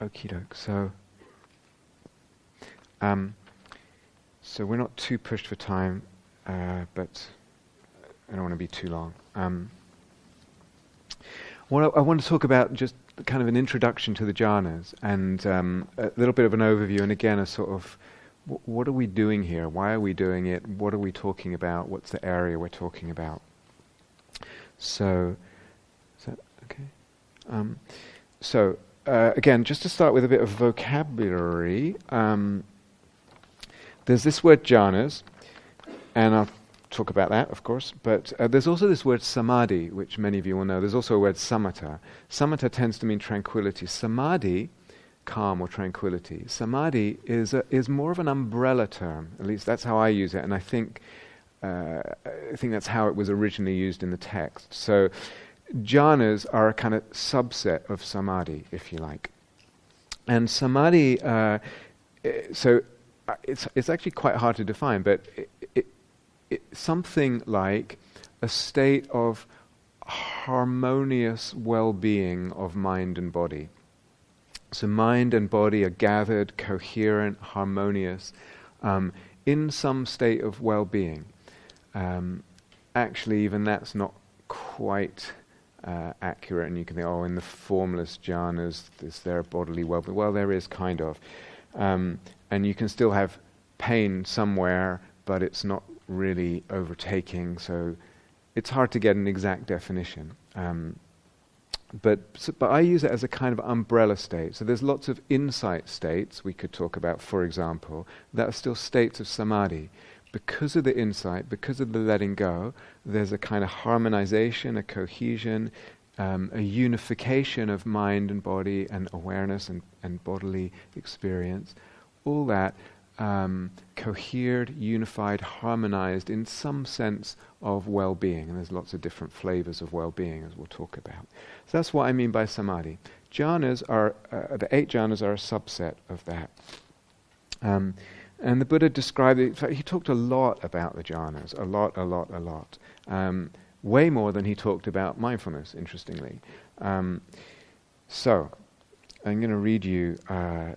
Okie doke. So, um, so we're not too pushed for time, uh, but I don't want to be too long. Um, what I, I, want to talk about just kind of an introduction to the jhanas and um, a little bit of an overview, and again a sort of w- what are we doing here? Why are we doing it? What are we talking about? What's the area we're talking about? So, is that okay? Um, so uh, again, just to start with a bit of vocabulary, um, there's this word jhanas, and I'll talk about that, of course, but uh, there's also this word samadhi, which many of you will know. There's also a word samatha. Samatha tends to mean tranquility. Samadhi, calm or tranquility. Samadhi is, a, is more of an umbrella term, at least that's how I use it, and I think, uh, I think that's how it was originally used in the text. So, jhanas are a kind of subset of samadhi, if you like. And samadhi, uh, so uh, it's, it's actually quite hard to define, but it, it, it, something like a state of harmonious well being of mind and body. So, mind and body are gathered, coherent, harmonious, um, in some state of well being. Um, actually, even that's not quite uh, accurate, and you can think, oh, in the formless jhanas, is there a bodily well being? Well, there is kind of. Um, and you can still have pain somewhere, but it's not really overtaking, so it's hard to get an exact definition. Um, but, so, but I use it as a kind of umbrella state. So there's lots of insight states we could talk about, for example, that are still states of samadhi. Because of the insight, because of the letting go, there's a kind of harmonization, a cohesion, um, a unification of mind and body and awareness and, and bodily experience. All that um, cohered, unified, harmonized in some sense of well being. And there's lots of different flavors of well being, as we'll talk about. So that's what I mean by samadhi. Jhanas are, uh, the eight jhanas are a subset of that. Um, and the Buddha described it, fact, he talked a lot about the jhanas, a lot, a lot, a lot. Um, way more than he talked about mindfulness, interestingly. Um, so, I'm going to read you uh,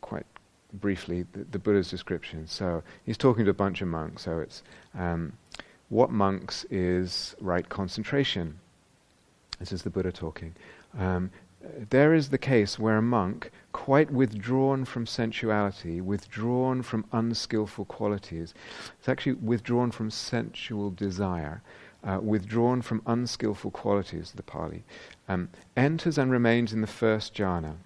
quite briefly the, the, Buddha's description. So he's talking to a bunch of monks. So it's um, what monks is right concentration. This is the Buddha talking. Um, there is the case where a monk, quite withdrawn from sensuality, withdrawn from unskillful qualities, it's actually withdrawn from sensual desire, uh, withdrawn from unskillful qualities, the Pali, um, enters and remains in the first jhana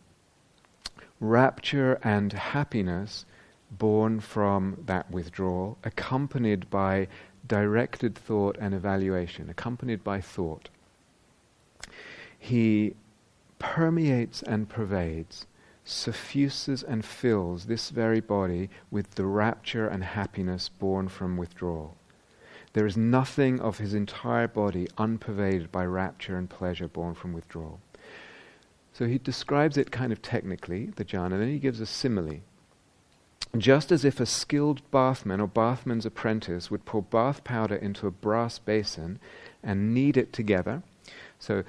rapture and happiness born from that withdrawal, accompanied by directed thought and evaluation, accompanied by thought. He permeates and pervades, suffuses and fills this very body with the rapture and happiness born from withdrawal. There is nothing of his entire body unpervaded by rapture and pleasure born from withdrawal. So he describes it kind of technically, the jhana, and then he gives a simile. Just as if a skilled bathman or bathman's apprentice would pour bath powder into a brass basin and knead it together. So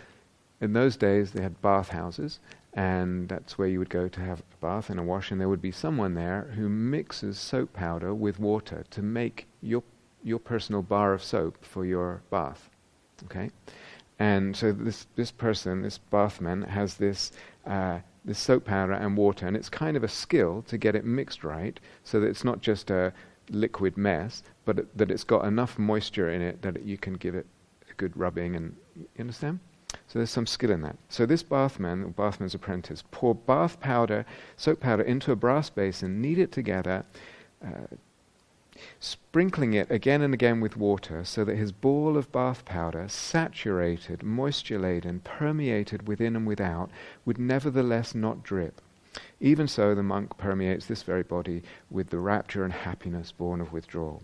in those days they had bathhouses, and that's where you would go to have a bath and a wash, and there would be someone there who mixes soap powder with water to make your your personal bar of soap for your bath. Okay? And so this, this person, this bathman, has this, uh, this soap powder and water, and it's kind of a skill to get it mixed right so that it's not just a liquid mess, but it, that it's got enough moisture in it that it, you can give it a good rubbing. And you understand? So there's some skill in that. So this bathman, or bathman's apprentice, pour bath powder, soap powder into a brass basin, knead it together, uh, sprinkling it again and again with water so that his ball of bath powder, saturated, moisture laden, permeated within and without, would nevertheless not drip. Even so, the monk permeates this very body with the rapture and happiness born of withdrawal.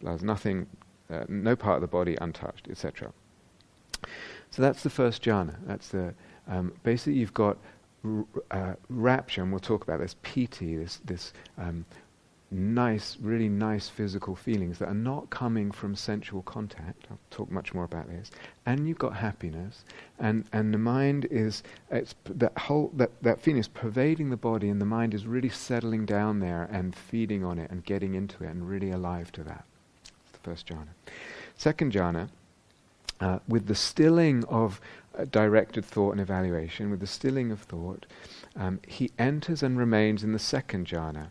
There's nothing, uh, no part of the body untouched, etc. So that's the first jhana. That's the um, basically you've got r- uh, rapture, and we'll talk about this piti, this this um, nice, really nice physical feelings that are not coming from sensual contact. I'll talk much more about this. And you've got happiness, and, and the mind is it's that whole that, that feeling is pervading the body, and the mind is really settling down there and feeding on it and getting into it and really alive to that. That's the first jhana. Second jhana, uh, with the stilling of uh, directed thought and evaluation, with the stilling of thought, um, he enters and remains in the second jhana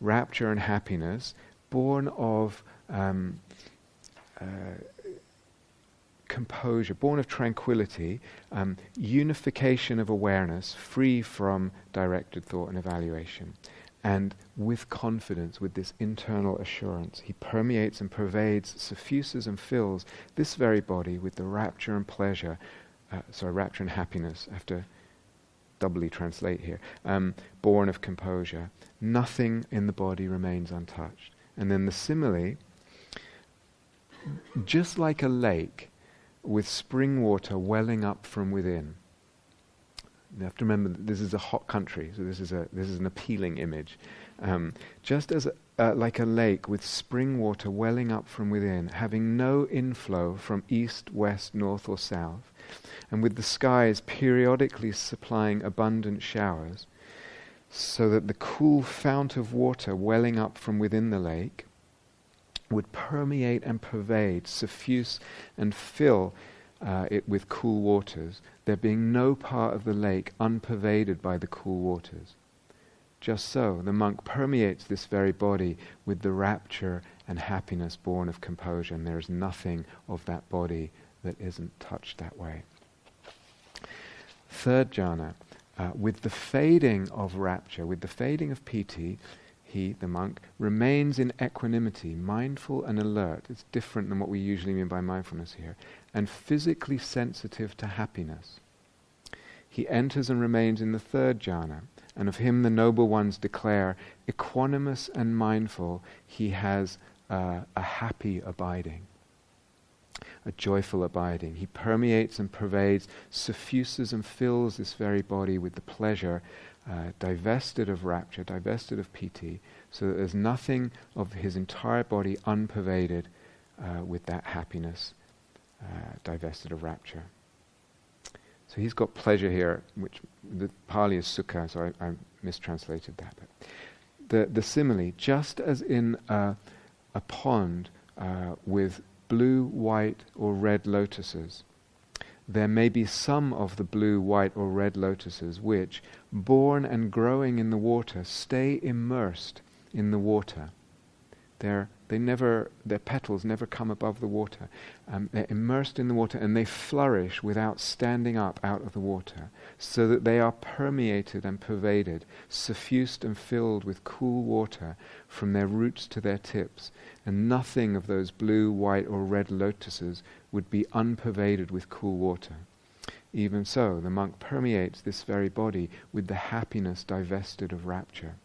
rapture and happiness born of um, uh, composure, born of tranquility, um, unification of awareness, free from directed thought and evaluation. And with confidence, with this internal assurance, he permeates and pervades, suffuses and fills this very body with the rapture and pleasure, uh, sorry, rapture and happiness. I have to doubly translate here. Um, born of composure, nothing in the body remains untouched. And then the simile, just like a lake with spring water welling up from within. You have to remember that this is a hot country, so this is a this is an appealing image. Um, just as uh, like a lake with spring water welling up from within, having no inflow from east, west, north, or south, and with the skies periodically supplying abundant showers, so that the cool fount of water welling up from within the lake would permeate and pervade, suffuse and fill uh, it with cool waters, there being no part of the lake unpervaded by the cool waters. Just so, the monk permeates this very body with the rapture and happiness born of composure, and there is nothing of that body that isn't touched that way. Third jhana, uh, with the fading of rapture, with the fading of piti, he, the monk, remains in equanimity, mindful and alert. It's different than what we usually mean by mindfulness here. And physically sensitive to happiness. He enters and remains in the third jhana, and of him the noble ones declare, equanimous and mindful, he has uh, a happy abiding a joyful abiding. He permeates and pervades, suffuses and fills this very body with the pleasure, uh, divested of rapture, divested of piti, so that there's nothing of his entire body unpervaded uh, with that happiness, uh, divested of rapture. So he's got pleasure here, which the Pali is sukha, so I, I mistranslated that. But the, the simile, just as in a, a pond uh, with blue, white, or red lotuses. There may be some of the blue, white, or red lotuses which, born and growing in the water, stay immersed in the water. They're, they never, their petals never come above the water. Um, they're immersed in the water and they flourish without standing up out of the water, so that they are permeated and pervaded, suffused and filled with cool water from their roots to their tips, and nothing of those blue, white, or red lotuses would be unpervaded with cool water. Even so, the monk permeates this very body with the happiness divested of rapture.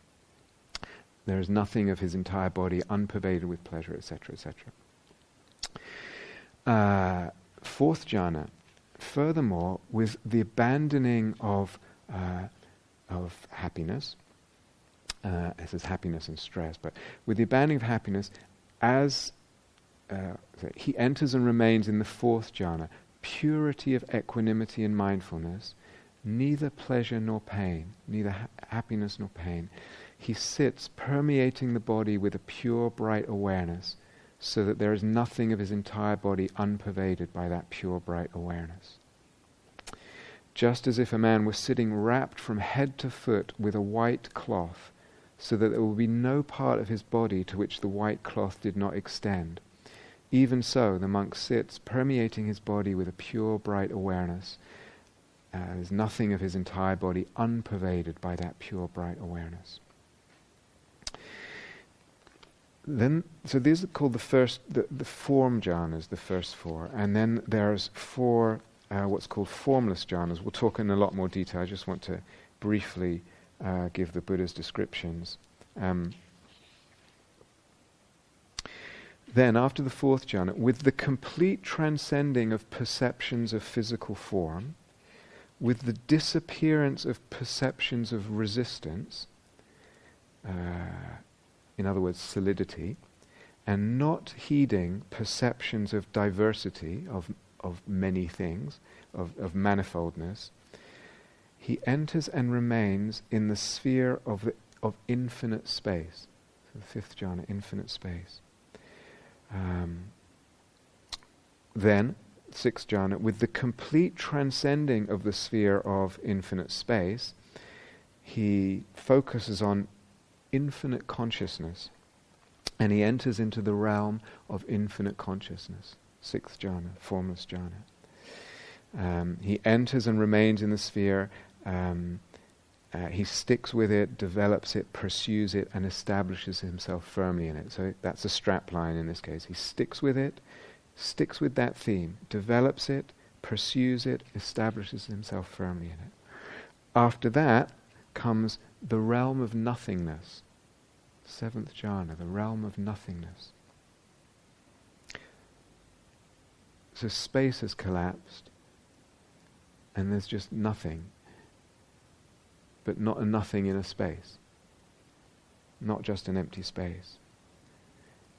There is nothing of his entire body unpervaded with pleasure, etc., etc. Uh, fourth jhana, furthermore, with the abandoning of, uh, of happiness, uh, it happiness and stress, but with the abandoning of happiness as uh, he enters and remains in the fourth jhana, purity of equanimity and mindfulness, neither pleasure nor pain, neither ha- happiness nor pain. He sits permeating the body with a pure, bright awareness, so that there is nothing of his entire body unpervaded by that pure, bright awareness. Just as if a man were sitting wrapped from head to foot with a white cloth, so that there will be no part of his body to which the white cloth did not extend. Even so, the monk sits, permeating his body with a pure, bright awareness. Uh, there's nothing of his entire body unpervaded by that pure, bright awareness. Then, so these are called the first, the, the form jhanas, the first four, and then there's four uh, what's called formless jhanas. We'll talk in a lot more detail. I just want to briefly uh, give the Buddha's descriptions. Um, then, after the fourth jhana, with the complete transcending of perceptions of physical form, with the disappearance of perceptions of resistance, uh, in other words, solidity, and not heeding perceptions of diversity, of, of many things, of, of manifoldness, he enters and remains in the sphere of, the, of infinite space. So the fifth jhana, infinite space. Um, then, sixth jhana, with the complete transcending of the sphere of infinite space, he focuses on infinite consciousness and he enters into the realm of infinite consciousness. Sixth jhana, formless jhana. Um, he enters and remains in the sphere. Um, uh, he sticks with it, develops it, pursues it, and establishes himself firmly in it. So that's a strap line in this case. He sticks with it, sticks with that theme, develops it, pursues it, establishes himself firmly in it. After that comes the realm of nothingness. Seventh jhana, the realm of nothingness. So space has collapsed, and there's just nothing, but not a nothing in a space, not just an empty space.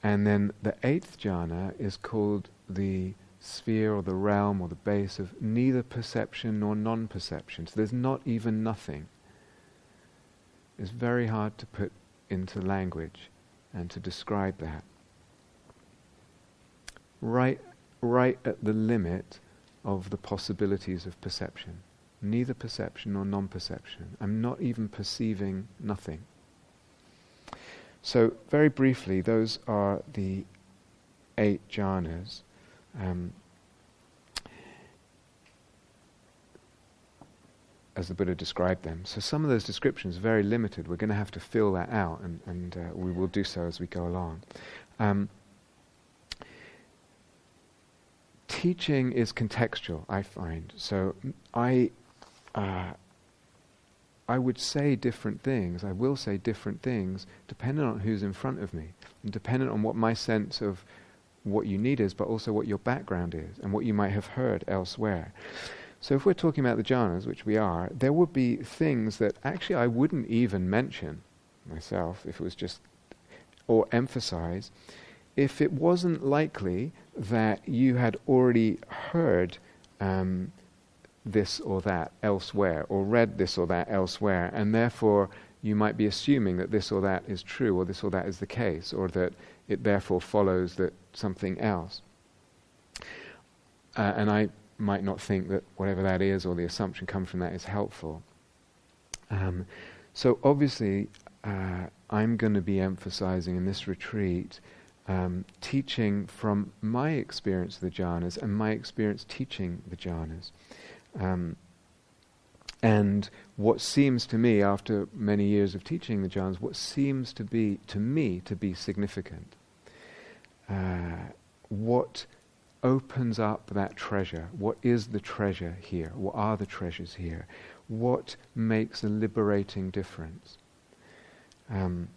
And then the eighth jhana is called the sphere or the realm or the base of neither perception nor non perception. So there's not even nothing. It's very hard to put into language and to describe that. Right, right at the limit of the possibilities of perception. Neither perception nor non perception. I'm not even perceiving nothing. So, very briefly, those are the eight jhanas. Um, as the Buddha described them. So some of those descriptions are very limited. We're going to have to fill that out, and, and uh, we will do so as we go along. Um, teaching is contextual, I find. So I, uh, I would say different things. I will say different things depending on who's in front of me, and dependent on what my sense of what you need is, but also what your background is, and what you might have heard elsewhere. So if we're talking about the jhanas, which we are, there would be things that actually I wouldn't even mention myself if it was just, or emphasize, if it wasn't likely that you had already heard um, this or that elsewhere, or read this or that elsewhere, and therefore you might be assuming that this or that is true, or this or that is the case, or that it therefore follows that something else. Uh, and I might not think that whatever that is or the assumption comes from that is helpful. Um, so obviously, uh, I'm going to be emphasizing in this retreat um, teaching from my experience of the jhanas and my experience teaching the jhanas. Um, and what seems to me, after many years of teaching the jhanas, what seems to be, to me, to be significant. Uh, what opens up that treasure. What is the treasure here? What are the treasures here? What makes a liberating difference? Um,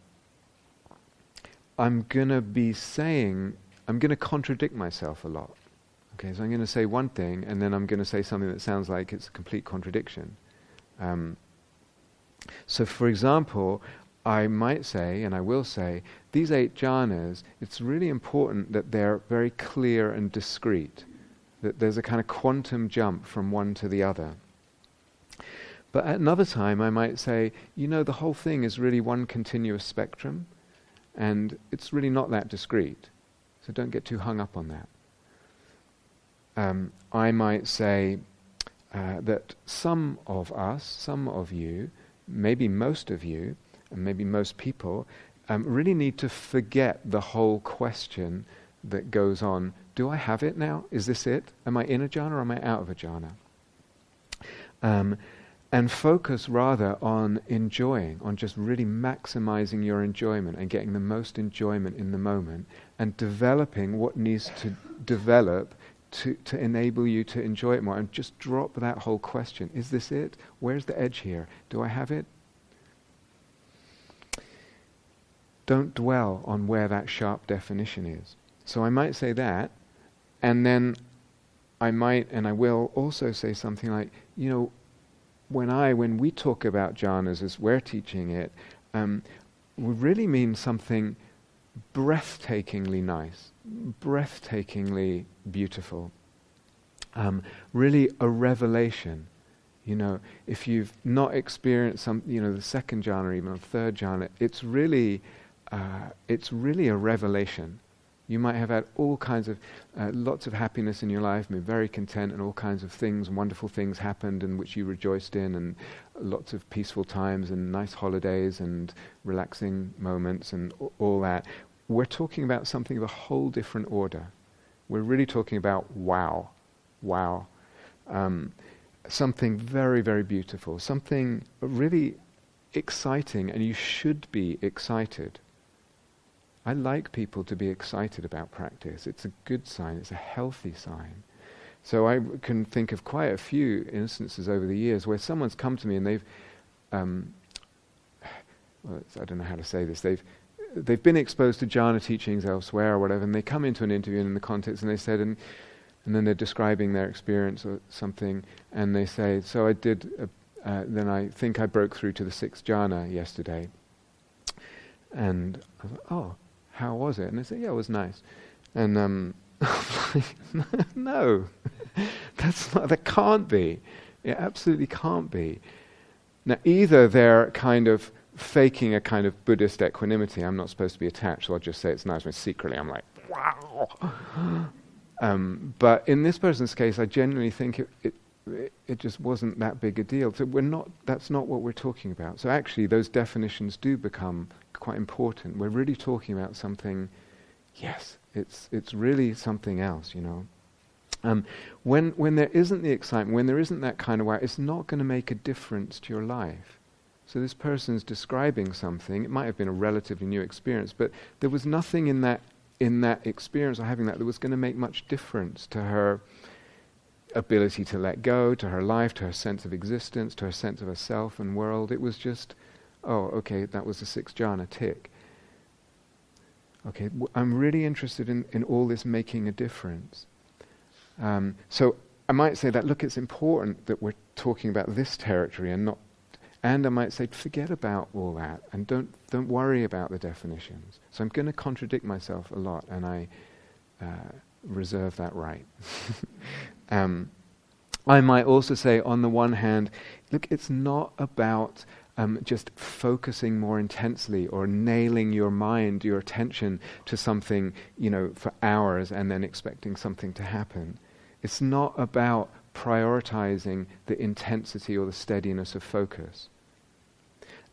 I'm going to be saying, I'm going to contradict myself a lot. Okay, so I'm going to say one thing and then I'm going to say something that sounds like it's a complete contradiction. Um, so, for example, I might say, and I will say, these eight jhanas, it's really important that they're very clear and discrete, that there's a kind of quantum jump from one to the other. But at another time, I might say, you know, the whole thing is really one continuous spectrum, and it's really not that discrete. So don't get too hung up on that. Um, I might say uh, that some of us, some of you, maybe most of you, and maybe most people, um, really need to forget the whole question that goes on do I have it now? Is this it? Am I in a jhana or am I out of a jhana? Um, and focus rather on enjoying, on just really maximizing your enjoyment and getting the most enjoyment in the moment and developing what needs to develop to, to enable you to enjoy it more. And just drop that whole question Is this it? Where's the edge here? Do I have it? don't dwell on where that sharp definition is. So I might say that, and then I might and I will also say something like, you know, when I, when we talk about jhanas as we're teaching it, um, would really mean something breathtakingly nice, breathtakingly beautiful. Um, really a revelation. You know, if you've not experienced some, you know, the second jhana even the third jhana, it's really, uh, it's really a revelation. You might have had all kinds of, uh, lots of happiness in your life, been very content, and all kinds of things, wonderful things happened in which you rejoiced in, and lots of peaceful times, and nice holidays, and relaxing moments, and all that. We're talking about something of a whole different order. We're really talking about wow, wow. Um, something very, very beautiful, something really exciting, and you should be excited. I like people to be excited about practice. It's a good sign, it's a healthy sign. So I can think of quite a few instances over the years where someone's come to me and they've, um, well, I don't know how to say this, they've, they've been exposed to jhana teachings elsewhere or whatever, and they come into an interview in the context and they said, and, and then they're describing their experience or something, and they say, so I did, uh, uh, then I think I broke through to the sixth jhana yesterday. And I thought, oh, how was it? And they say, yeah, it was nice. And um, no, that's not, that can't be. It absolutely can't be. Now, either they're kind of faking a kind of Buddhist equanimity. I'm not supposed to be attached, so I'll just say it's nice. But secretly, I'm like, wow. Um, but in this person's case, I genuinely think it, it, it, just wasn't that big a deal. So we're not. That's not what we're talking about. So actually, those definitions do become quite important. We're really talking about something, yes, it's, it's really something else, you know. Um, when, when there isn't the excitement, when there isn't that kind of wow, it's not going to make a difference to your life. So this person's describing something. It might have been a relatively new experience, but there was nothing in that in that experience or having that that was going to make much difference to her ability to let go, to her life, to her sense of existence, to her sense of herself and world. It was just oh, okay, that was a sixth jhana, tick. Okay, w- I'm really interested in, in all this making a difference. Um, so I might say that, look, it's important that we're talking about this territory and not, and I might say, forget about all that and don't, don't worry about the definitions. So I'm going to contradict myself a lot and I uh, reserve that right. um, I might also say, on the one hand, look, it's not about um, just focusing more intensely or nailing your mind, your attention to something, you know, for hours and then expecting something to happen. It's not about prioritizing the intensity or the steadiness of focus.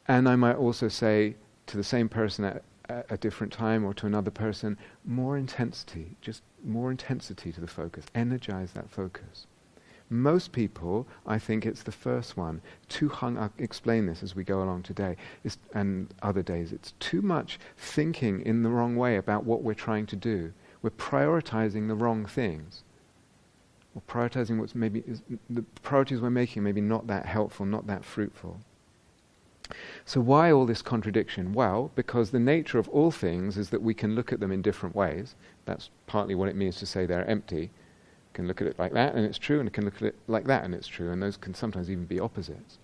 And I might also say to the same person at, at a different time or to another person, more intensity, just more intensity to the focus. Energize that focus. Most people, I think it's the first one. Too hung, I'll explain this as we go along today it's, and other days. It's too much thinking in the wrong way about what we're trying to do. We're prioritizing the wrong things. Or prioritizing what's maybe, the priorities we're making maybe not that helpful, not that fruitful. So, why all this contradiction? Well, because the nature of all things is that we can look at them in different ways. That's partly what it means to say they're empty can look at it like that and it's true, and it can look at it like that and it's true, and those can sometimes even be opposites.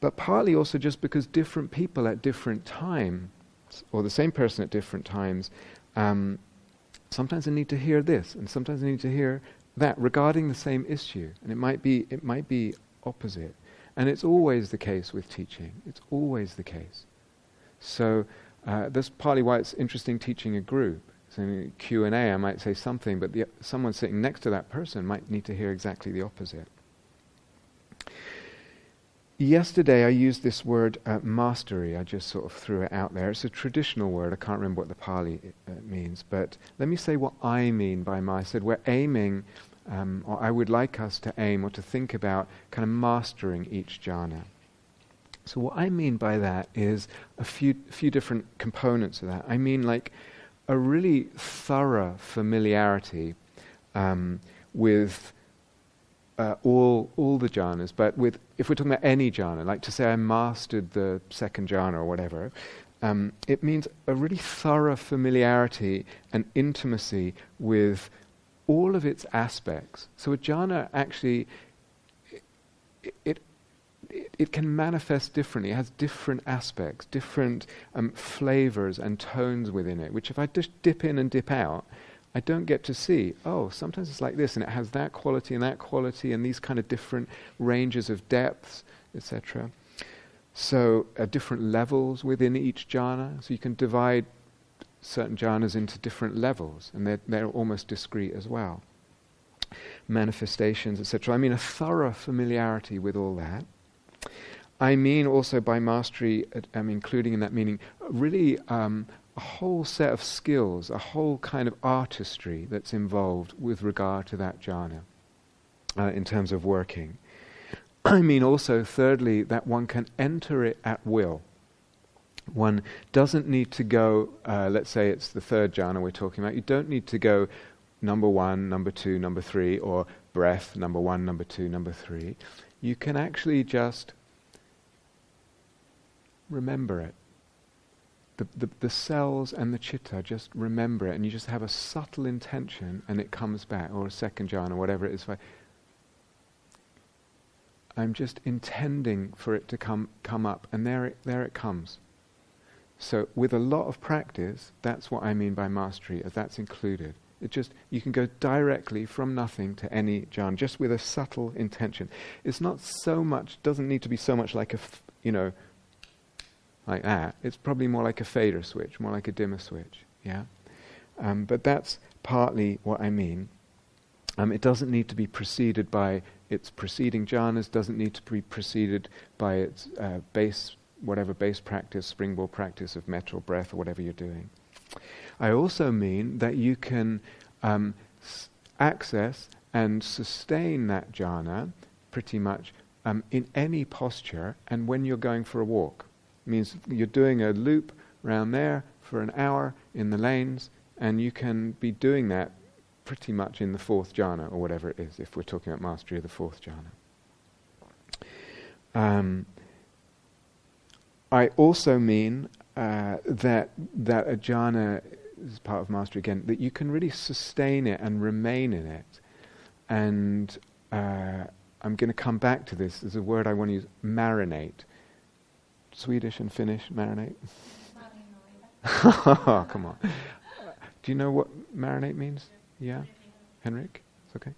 But partly also just because different people at different times, or the same person at different times, um, sometimes they need to hear this, and sometimes they need to hear that regarding the same issue, and it might be it might be opposite, and it's always the case with teaching. It's always the case. So uh, that's partly why it's interesting teaching a group so in Q and A, I might say something, but the, someone sitting next to that person might need to hear exactly the opposite. Yesterday, I used this word uh, mastery. I just sort of threw it out there. It's a traditional word. I can't remember what the Pali uh, means, but let me say what I mean by my. I said we're aiming, um, or I would like us to aim or to think about kind of mastering each jhana. So what I mean by that is a few few different components of that. I mean like a really thorough familiarity um, with uh, all all the jhanas, but with if we're talking about any jhana, like to say I mastered the second jhana or whatever, um, it means a really thorough familiarity and intimacy with all of its aspects. So a jhana actually it, it, it can manifest differently. It has different aspects, different um, flavors and tones within it, which if I just dip in and dip out, I don't get to see, oh, sometimes it's like this, and it has that quality and that quality, and these kind of different ranges of depths, etc. So, uh, different levels within each jhana. So, you can divide certain jhanas into different levels, and they're, they're almost discrete as well. Manifestations, etc. I mean, a thorough familiarity with all that. I mean also by mastery, I'm including in that meaning really um, a whole set of skills, a whole kind of artistry that's involved with regard to that jhana uh, in terms of working. I mean also, thirdly, that one can enter it at will. One doesn't need to go, uh, let's say it's the third jhana we're talking about, you don't need to go number one, number two, number three, or breath, number one, number two, number three. You can actually just remember it the, the, the cells and the chitta just remember it, and you just have a subtle intention, and it comes back, or a second jhana, whatever it is. I'm just intending for it to come come up, and there it, there it comes. So, with a lot of practice, that's what I mean by mastery, as that's included. It just you can go directly from nothing to any jhana, just with a subtle intention. It's not so much; doesn't need to be so much like a, f- you know, like that. It's probably more like a fader switch, more like a dimmer switch. Yeah, um, but that's partly what I mean. Um, it doesn't need to be preceded by its preceding jhanas. Doesn't need to be preceded by its uh, base, whatever base practice, springboard practice of metta breath or whatever you're doing. I also mean that you can um, s- access and sustain that jhana pretty much um, in any posture and when you're going for a walk means you're doing a loop around there for an hour in the lanes, and you can be doing that pretty much in the fourth jhana or whatever it is, if we're talking about mastery of the fourth jhana. Um, I also mean uh, that that a jhana is part of mastery again, that you can really sustain it and remain in it. And uh, I'm going to come back to this. There's a word I want to use: marinate. Swedish and Finnish marinate? oh, come on. Do you know what marinate means? Yeah? Henrik? It's okay?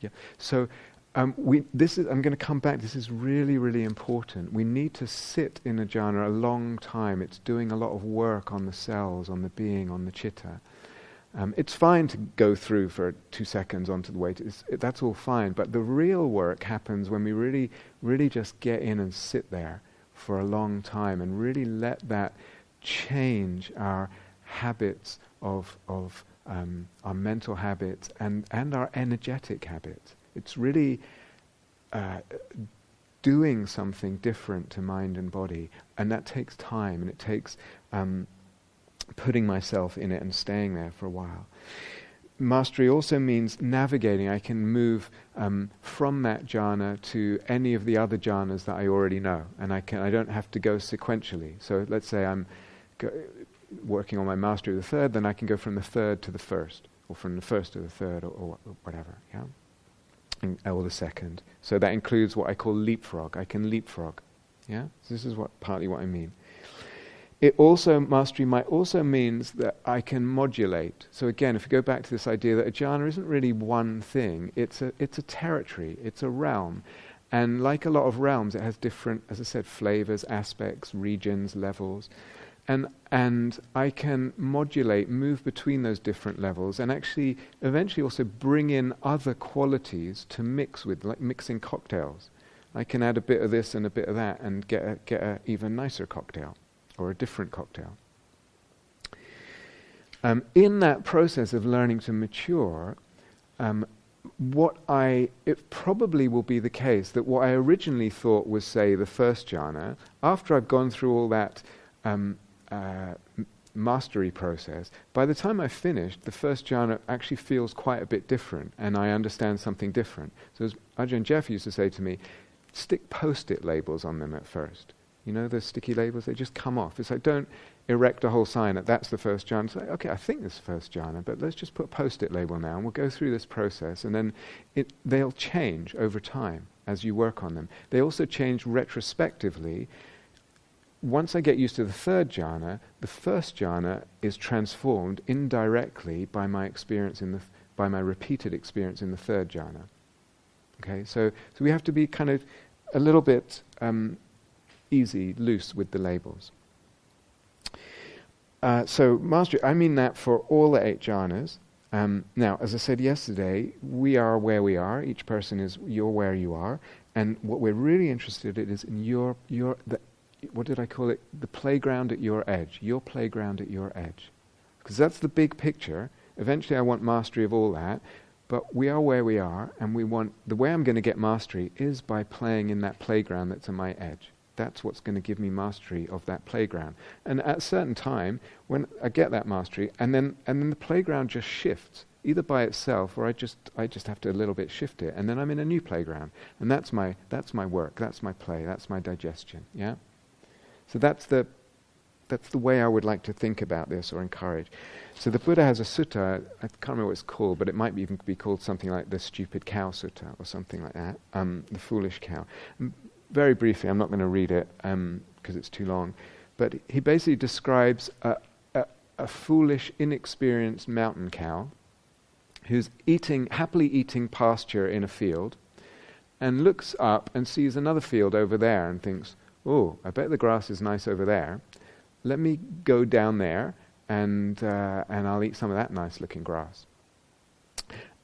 Yeah. So um, we, this is, I'm going to come back. This is really, really important. We need to sit in a jhana a long time. It's doing a lot of work on the cells, on the being, on the chitta. Um, it's fine to go through for two seconds onto the weight. It, that's all fine. But the real work happens when we really, really just get in and sit there for a long time and really let that change our habits of, of um, our mental habits and, and our energetic habits. It's really uh, doing something different to mind and body, and that takes time and it takes um, putting myself in it and staying there for a while mastery also means navigating. I can move um, from that jhana to any of the other jhanas that I already know, and I can. I don't have to go sequentially. So let's say I'm go- working on my mastery of the third, then I can go from the third to the first, or from the first to the third, or, or whatever. Yeah, or the second. So that includes what I call leapfrog. I can leapfrog. Yeah, so this is what partly what I mean. It also, mastery might also means that I can modulate. So again, if you go back to this idea that a jhana isn't really one thing, it's a, it's a territory, it's a realm. And like a lot of realms, it has different, as I said, flavors, aspects, regions, levels. And, and I can modulate, move between those different levels, and actually eventually also bring in other qualities to mix with, like mixing cocktails. I can add a bit of this and a bit of that and get a, get an even nicer cocktail or a different cocktail. Um, in that process of learning to mature, um, what I it probably will be the case that what I originally thought was say the first jhana, after I've gone through all that um, uh, mastery process, by the time I've finished, the first jhana actually feels quite a bit different, and I understand something different. So as Ajahn Geoff used to say to me, stick post-it labels on them at first You know the sticky labels, they just come off. It's like don't erect a whole sign that that's the first jhana. Say, okay, I think this is first jhana, but let's just put a post-it label now, and we'll go through this process, and then it, they'll change over time as you work on them. They also change retrospectively. Once I get used to the third jhana, the first jhana is transformed indirectly by my experience in the by my repeated experience in the third jhana. Okay, so so we have to be kind of a little bit um, easy, loose with the labels. Uh, so mastery, I mean that for all the eight jhanas. Um, now, as I said yesterday, we are where we are. Each person is you're where you are, and what we're really interested in is in your your the, what did I call it? The playground at your edge. Your playground at your edge, because that's the big picture. Eventually, I want mastery of all that, but we are where we are, and we want the way I'm going to get mastery is by playing in that playground that's at my edge. That's what's going to give me mastery of that playground. And at a certain time, when I get that mastery, and then and then the playground just shifts, either by itself or I just I just have to a little bit shift it, and then I'm in a new playground. And that's my that's my work, that's my play, that's my digestion. Yeah? So that's the that's the way I would like to think about this or encourage. So the Buddha has a sutta, I can't remember what it's called, but it might even be called something like the stupid cow sutta or something like that, um, the foolish cow very briefly, I'm not going to read it because um, it's too long, but he basically describes a, a, a, foolish, inexperienced mountain cow who's eating, happily eating pasture in a field and looks up and sees another field over there and thinks, oh, I bet the grass is nice over there. Let me go down there and, uh, and I'll eat some of that nice looking grass.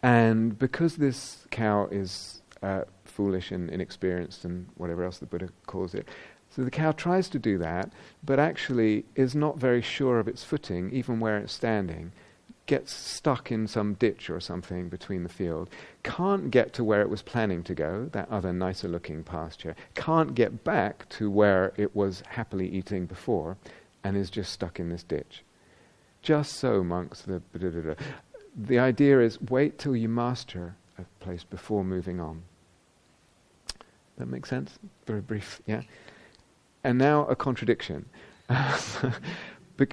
And because this cow is uh, foolish and inexperienced and whatever else the Buddha calls it. So the cow tries to do that, but actually is not very sure of its footing, even where it's standing, gets stuck in some ditch or something between the field, can't get to where it was planning to go, that other nicer looking pasture, can't get back to where it was happily eating before, and is just stuck in this ditch. Just so, monks, the, the idea is wait till you master a place before moving on. That makes sense? Very brief, yeah? And now a contradiction.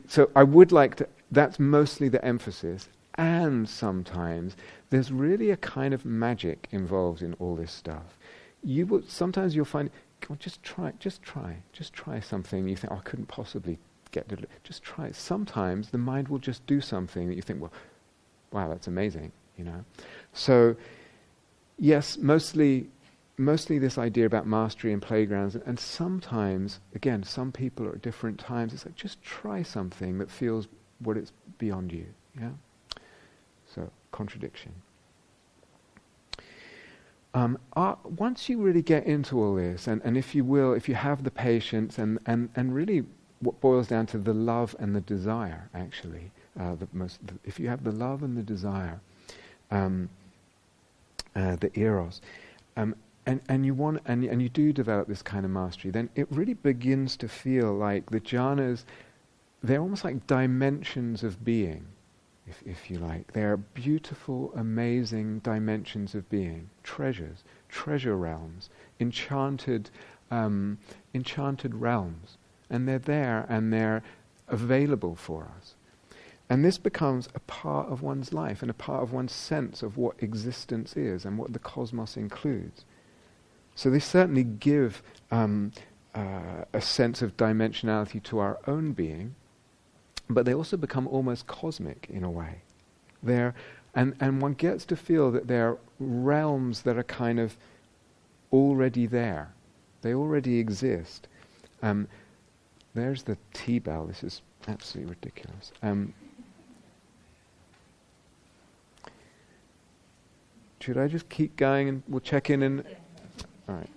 so I would like to, that's mostly the emphasis. And sometimes there's really a kind of magic involved in all this stuff. You will, sometimes you'll find, just try, just try, just try something you think, oh, I couldn't possibly get to, just try. Sometimes the mind will just do something that you think, well, wow, that's amazing, you know. So, yes, mostly mostly this idea about mastery and playgrounds, and, and sometimes, again, some people are at different times. It's like just try something that feels what it's beyond you. Yeah. So contradiction. Um, uh, once you really get into all this, and, and if you will, if you have the patience, and, and, and really what boils down to the love and the desire, actually, uh, the most, if you have the love and the desire, um, uh, the eros, um, and, and you want and, and you do develop this kind of mastery, then it really begins to feel like the jhanas, they're almost like dimensions of being, if, if you like. They are beautiful, amazing dimensions of being, treasures, treasure realms, enchanted, um, enchanted realms. And they're there and they're available for us. And this becomes a part of one's life and a part of one's sense of what existence is and what the cosmos includes. So they certainly give um, uh, a sense of dimensionality to our own being, but they also become almost cosmic in a way. They're, and, and one gets to feel that they're realms that are kind of already there. They already exist. Um, there's the tea bell. This is absolutely ridiculous. Um, should I just keep going and we'll check in and all right.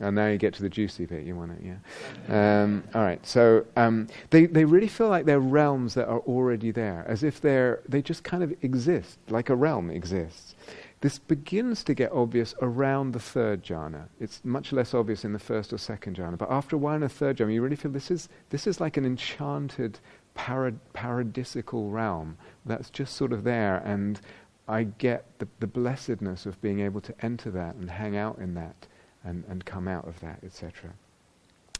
And now you get to the juicy bit. You want it, yeah. Um, all right. So um, they they really feel like they're realms that are already there, as if they're they just kind of exist, like a realm exists. This begins to get obvious around the third jhana. It's much less obvious in the first or second jhana, but after a while in the third jhana, you really feel this is this is like an enchanted, parad- paradisical realm that's just sort of there, and I get the, the blessedness of being able to enter that and hang out in that and, and come out of that, etc.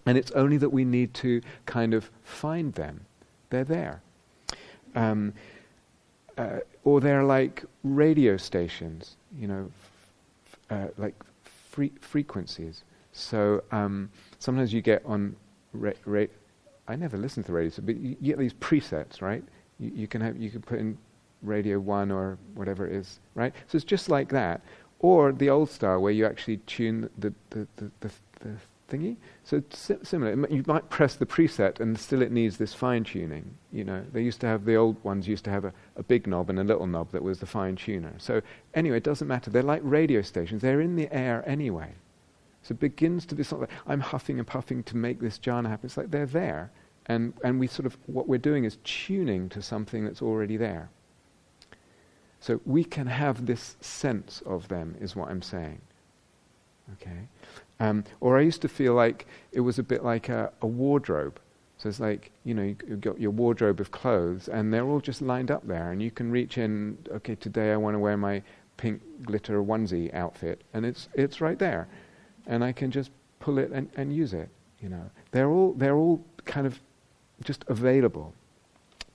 And it's only that we need to kind of find them. They're there. Um, uh, or they're like radio stations, you know, f- uh, like fre- frequencies. So um, sometimes you get on. Ra- ra- I never listen to the radio, but you, get these presets, right? You, you, can have you can put in radio one or whatever it is, right? So it's just like that. Or the old style where you actually tune the the, the, the, the thingy. So si- similar. You might press the preset and still it needs this fine tuning. You know, they used to have the old ones used to have a, a big knob and a little knob that was the fine tuner. So anyway, it doesn't matter. They're like radio stations. They're in the air anyway. So it begins to be something. Like, I'm huffing and puffing to make this jhana happen. It's like they're there, and and we sort of what we're doing is tuning to something that's already there. So we can have this sense of them, is what I'm saying. Okay, um, or I used to feel like it was a bit like a, a wardrobe. So it's like, you know, you've got your wardrobe of clothes and they're all just lined up there and you can reach in, okay, today I want to wear my pink glitter onesie outfit and it's, it's right there. And I can just pull it and, and use it, you know. They're all, they're all kind of just available.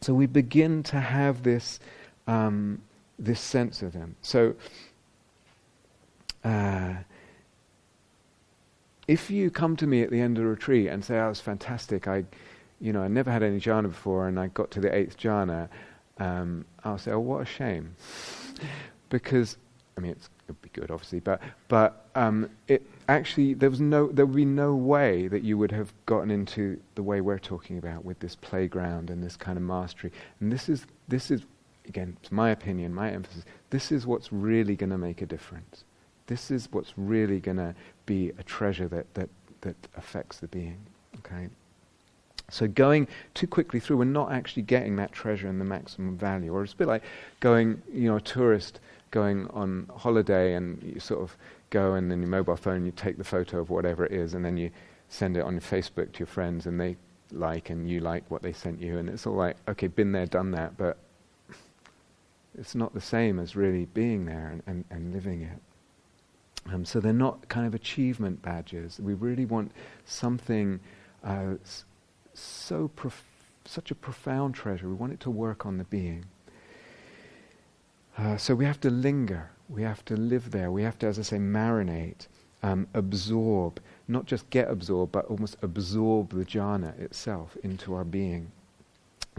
So we begin to have this, um, this sense of them. So, uh, if you come to me at the end of the retreat and say, "I oh, was fantastic. I, you know, I never had any jhana before, and I got to the eighth jhana," um, I'll say, "Oh, what a shame," because I mean, it would be good, obviously, but but um, it actually there was no there would be no way that you would have gotten into the way we're talking about with this playground and this kind of mastery. And this is this is again, it's my opinion, my emphasis. This is what's really going to make a difference. This is what's really going to be a treasure that, that, that affects the being. Okay? So going too quickly through, we're not actually getting that treasure and the maximum value. Or it's a bit like going, you know, a tourist going on holiday and you sort of go and then your mobile phone, you take the photo of whatever it is and then you send it on Facebook to your friends and they like and you like what they sent you and it's all like, okay, been there, done that, but it's not the same as really being there and, and, and living it. Um, so they're not kind of achievement badges. We really want something uh, so prof- such a profound treasure. We want it to work on the being. Uh, so we have to linger. We have to live there. We have to, as I say, marinate, um, absorb, not just get absorbed, but almost absorb the jhana itself into our being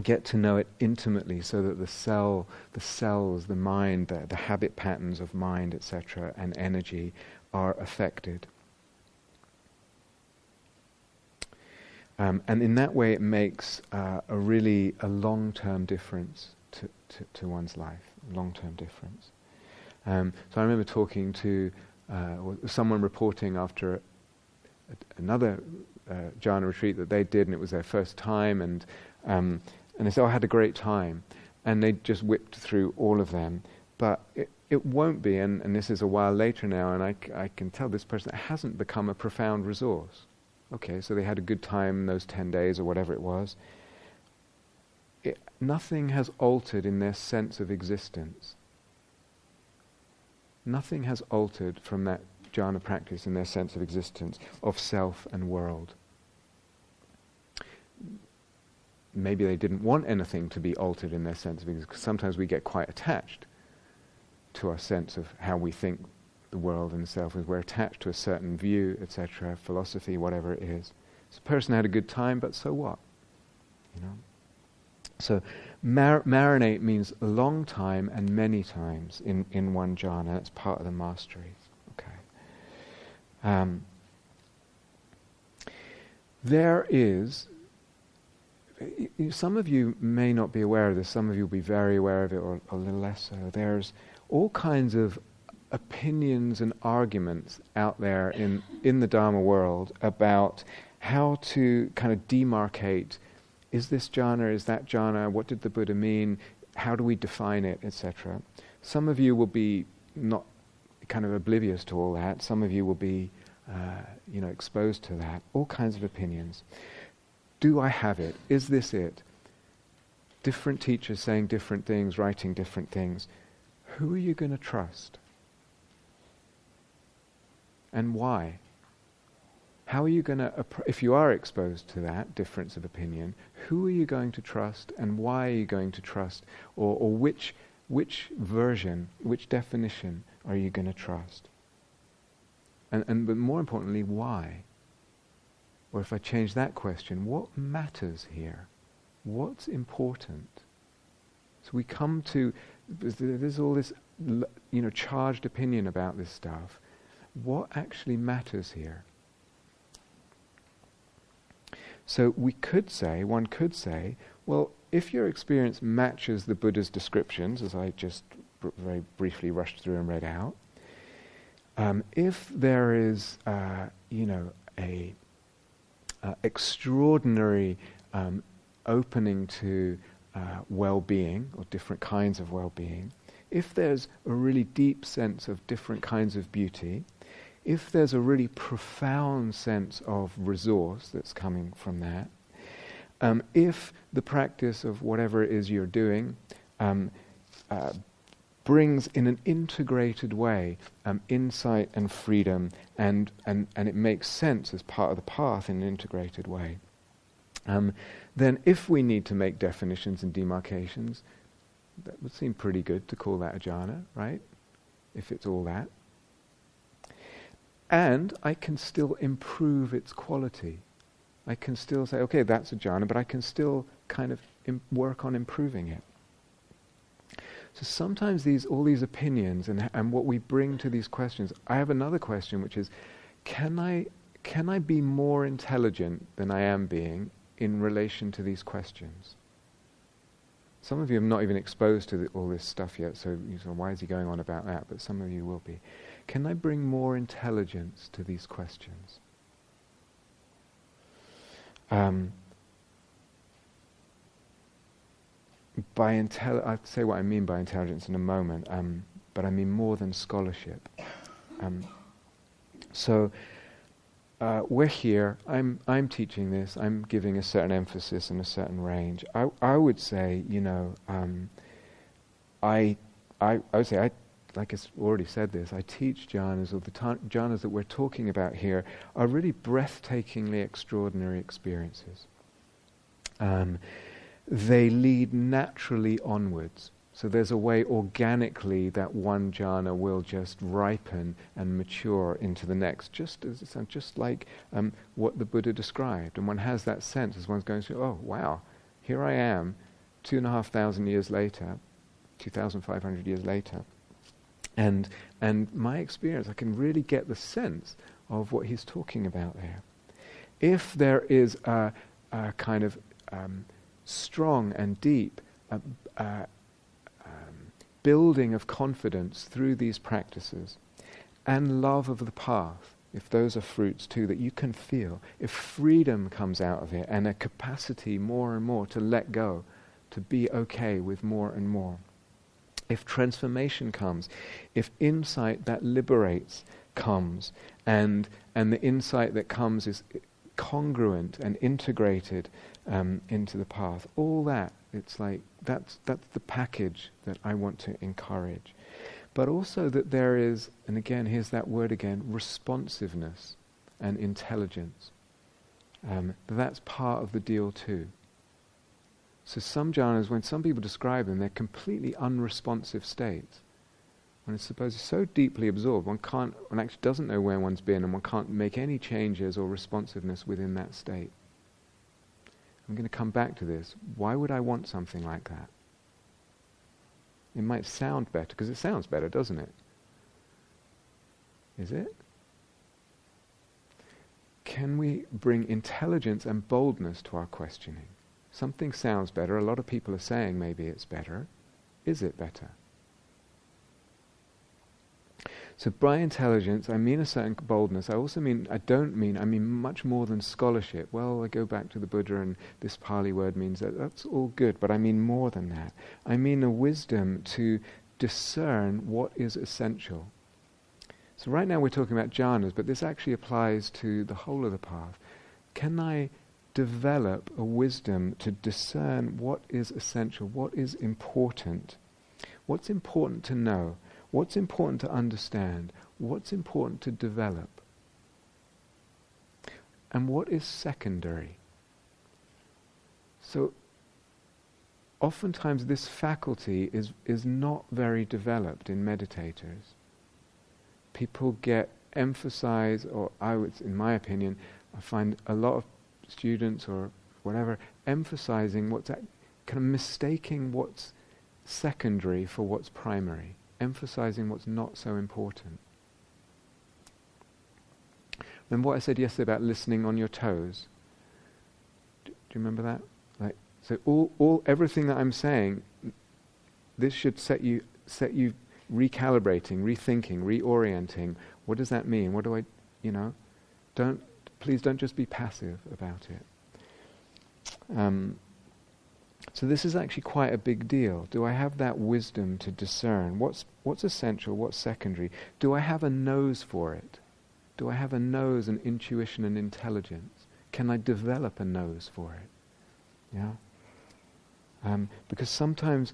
get to know it intimately so that the cell, the cells, the mind, the, the habit patterns of mind, etc., and energy are affected. Um, and in that way, it makes uh, a really a long-term difference to, to, to one's life, long-term difference. Um, so I remember talking to uh, someone reporting after a, a, another uh, jhana retreat that they did, and it was their first time, and um, and they say, oh, I had a great time. And they just whipped through all of them. But it, it won't be, and, and this is a while later now, and I, c- I can tell this person it hasn't become a profound resource. Okay, so they had a good time those 10 days or whatever it was. It, nothing has altered in their sense of existence. Nothing has altered from that jhana practice in their sense of existence, of self and world maybe they didn't want anything to be altered in their sense. Because sometimes we get quite attached to our sense of how we think the world and self is. We're attached to a certain view, etc., philosophy, whatever it is. So the person had a good time, but so what? You know. So mar- marinate means a long time and many times in, in one jhana. That's part of the mastery. Okay. Um, there is some of you may not be aware of this, some of you will be very aware of it, or a little less so. There's all kinds of opinions and arguments out there in, in the Dharma world about how to kind of demarcate is this jhana, is that jhana, what did the Buddha mean, how do we define it, etc. Some of you will be not kind of oblivious to all that, some of you will be uh, you know, exposed to that, all kinds of opinions. Do I have it? Is this it? Different teachers saying different things, writing different things. Who are you going to trust? And why? how are you going to, if you are exposed to that difference of opinion, who are you going to trust and why are you going to trust? Or, or which, which version, which definition are you going to trust? And, and but more importantly, why? Or if I change that question, what matters here? What's important? So we come to, there's all this, you know, charged opinion about this stuff. What actually matters here? So we could say, one could say, well, if your experience matches the Buddha's descriptions, as I just br- very briefly rushed through and read out, um, if there is, uh, you know, a uh, extraordinary um, opening to uh, well-being or different kinds of well-being, if there's a really deep sense of different kinds of beauty, if there's a really profound sense of resource that's coming from that, um, if the practice of whatever it is you're doing um, uh, brings in an integrated way um, insight and freedom, and, and, and it makes sense as part of the path in an integrated way, um, then if we need to make definitions and demarcations, that would seem pretty good to call that a jhana, right? If it's all that. And I can still improve its quality. I can still say, okay, that's a jhana, but I can still kind of Im- work on improving it. So sometimes these, all these opinions and, and what we bring to these questions, I have another question which is, can I, can I be more intelligent than I am being in relation to these questions? Some of you are not even exposed to the, all this stuff yet, so you say, why is he going on about that? But some of you will be. Can I bring more intelligence to these questions? Um, by intel, I'll say what I mean by intelligence in a moment, um, but I mean more than scholarship. Um, so uh, we're here. I'm I'm teaching this. I'm giving a certain emphasis and a certain range. I I would say, you know, um, I I I would say I like I already said this, I teach jhanas, or the ta- jhanas that we're talking about here are really breathtakingly extraordinary experiences. Um, they lead naturally onwards. So there's a way organically that one jhana will just ripen and mature into the next, just as just like um, what the Buddha described. And one has that sense as one's going through, oh wow, here I am, two and a half thousand years later, two thousand five hundred years later and, and my experience, I can really get the sense of what he's talking about there. If there is a, a kind of um, strong and deep uh, uh, um, building of confidence through these practices and love of the path, if those are fruits too that you can feel, if freedom comes out of it and a capacity more and more to let go, to be okay with more and more, if transformation comes, if insight that liberates comes, and, and the insight that comes is congruent and integrated um, into the path, all that, it's like that's, that's the package that I want to encourage. But also that there is, and again, here's that word again, responsiveness and intelligence. Um, that's part of the deal too. So some jhanas, when some people describe them, they're completely unresponsive states. When it's supposed to so deeply absorbed, one can't, one actually doesn't know where one's been, and one can't make any changes or responsiveness within that state. I'm going to come back to this. Why would I want something like that? It might sound better, because it sounds better, doesn't it? Is it? Can we bring intelligence and boldness to our questioning? Something sounds better. A lot of people are saying maybe it's better. Is it better? So by intelligence, I mean a certain boldness. I also mean, I don't mean, I mean much more than scholarship. Well, I go back to the Buddha and this Pali word means that that's all good, but I mean more than that. I mean a wisdom to discern what is essential. So right now we're talking about jhanas, but this actually applies to the whole of the path. Can I develop a wisdom to discern what is essential, what is important, what's important to know, what's important to understand, what's important to develop. and what is secondary. So, oftentimes this faculty is, is not very developed in meditators. People get emphasized, or I would, in my opinion, I find a lot of students or whatever emphasizing what's kind of mistaking what's secondary for what's primary, emphasizing what's not so important. Remember what I said yesterday about listening on your toes? Do, you remember that? Like, so all, all, everything that I'm saying, this should set you, set you recalibrating, rethinking, reorienting. What does that mean? What do I, you know? Don't, please don't just be passive about it. Um, so this is actually quite a big deal. Do I have that wisdom to discern what's what's essential, what's secondary? Do I have a nose for it? Do I have a nose and intuition and intelligence? Can I develop a nose for it? Yeah? Um, because sometimes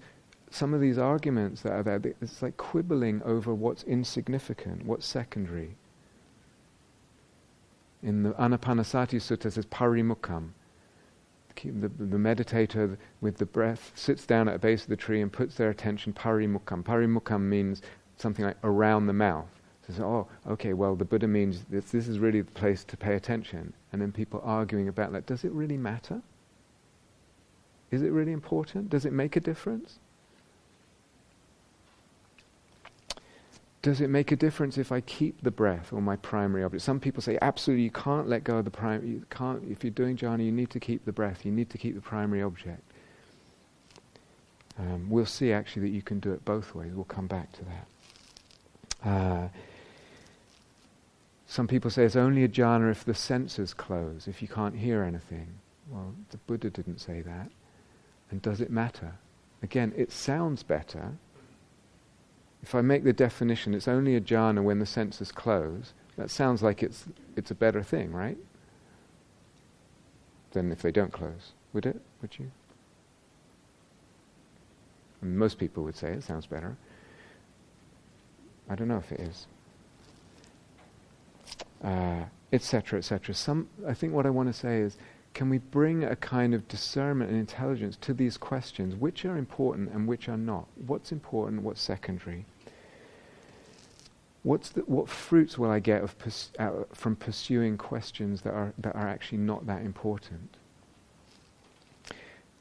some of these arguments that are there, it's like quibbling over what's insignificant, what's secondary. In the Anapanasati Sutta, it says parimukham. The, the, meditator with the breath sits down at the base of the tree and puts their attention parimukham. Parimukham means something like around the mouth. So, oh, okay, well, the Buddha means this, this is really the place to pay attention. And then people arguing about that. Does it really matter? Is it really important? Does it make a difference? Does it make a difference if I keep the breath or my primary object? Some people say absolutely you can't let go of the primary. You can't. If you're doing jhana, you need to keep the breath. You need to keep the primary object. Um, we'll see actually that you can do it both ways. We'll come back to that. Uh, some people say it's only a jhana if the senses close, if you can't hear anything. Well, the Buddha didn't say that. And does it matter? Again, it sounds better. If I make the definition, it's only a jhana when the senses close, that sounds like it's, it's a better thing, right? Than if they don't close. Would it? Would you? Mean, most people would say it sounds better. I don't know if it is etc., uh, etc. Et Some, I think what I want to say is, can we bring a kind of discernment and intelligence to these questions? Which are important and which are not? What's important? What's secondary? What's the, what fruits will I get pers- uh, from pursuing questions that are, that are actually not that important?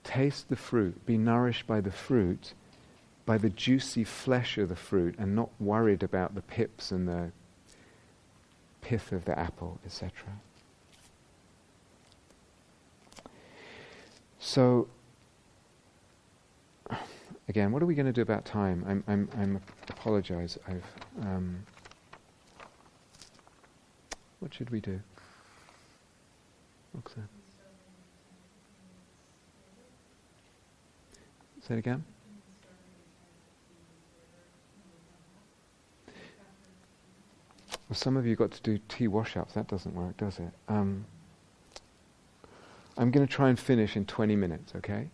Taste the fruit, be nourished by the fruit, by the juicy flesh of the fruit, and not worried about the pips and the pith of the apple, etc. So, again, what are we going to do about time? I'm, I'm, I'm apologize. I've, um, what should we do? Roxanne? Say it again. Well, some of you got to do tea wash-ups. That doesn't work, does it? Um, I'm going to try and finish in 20 minutes, okay?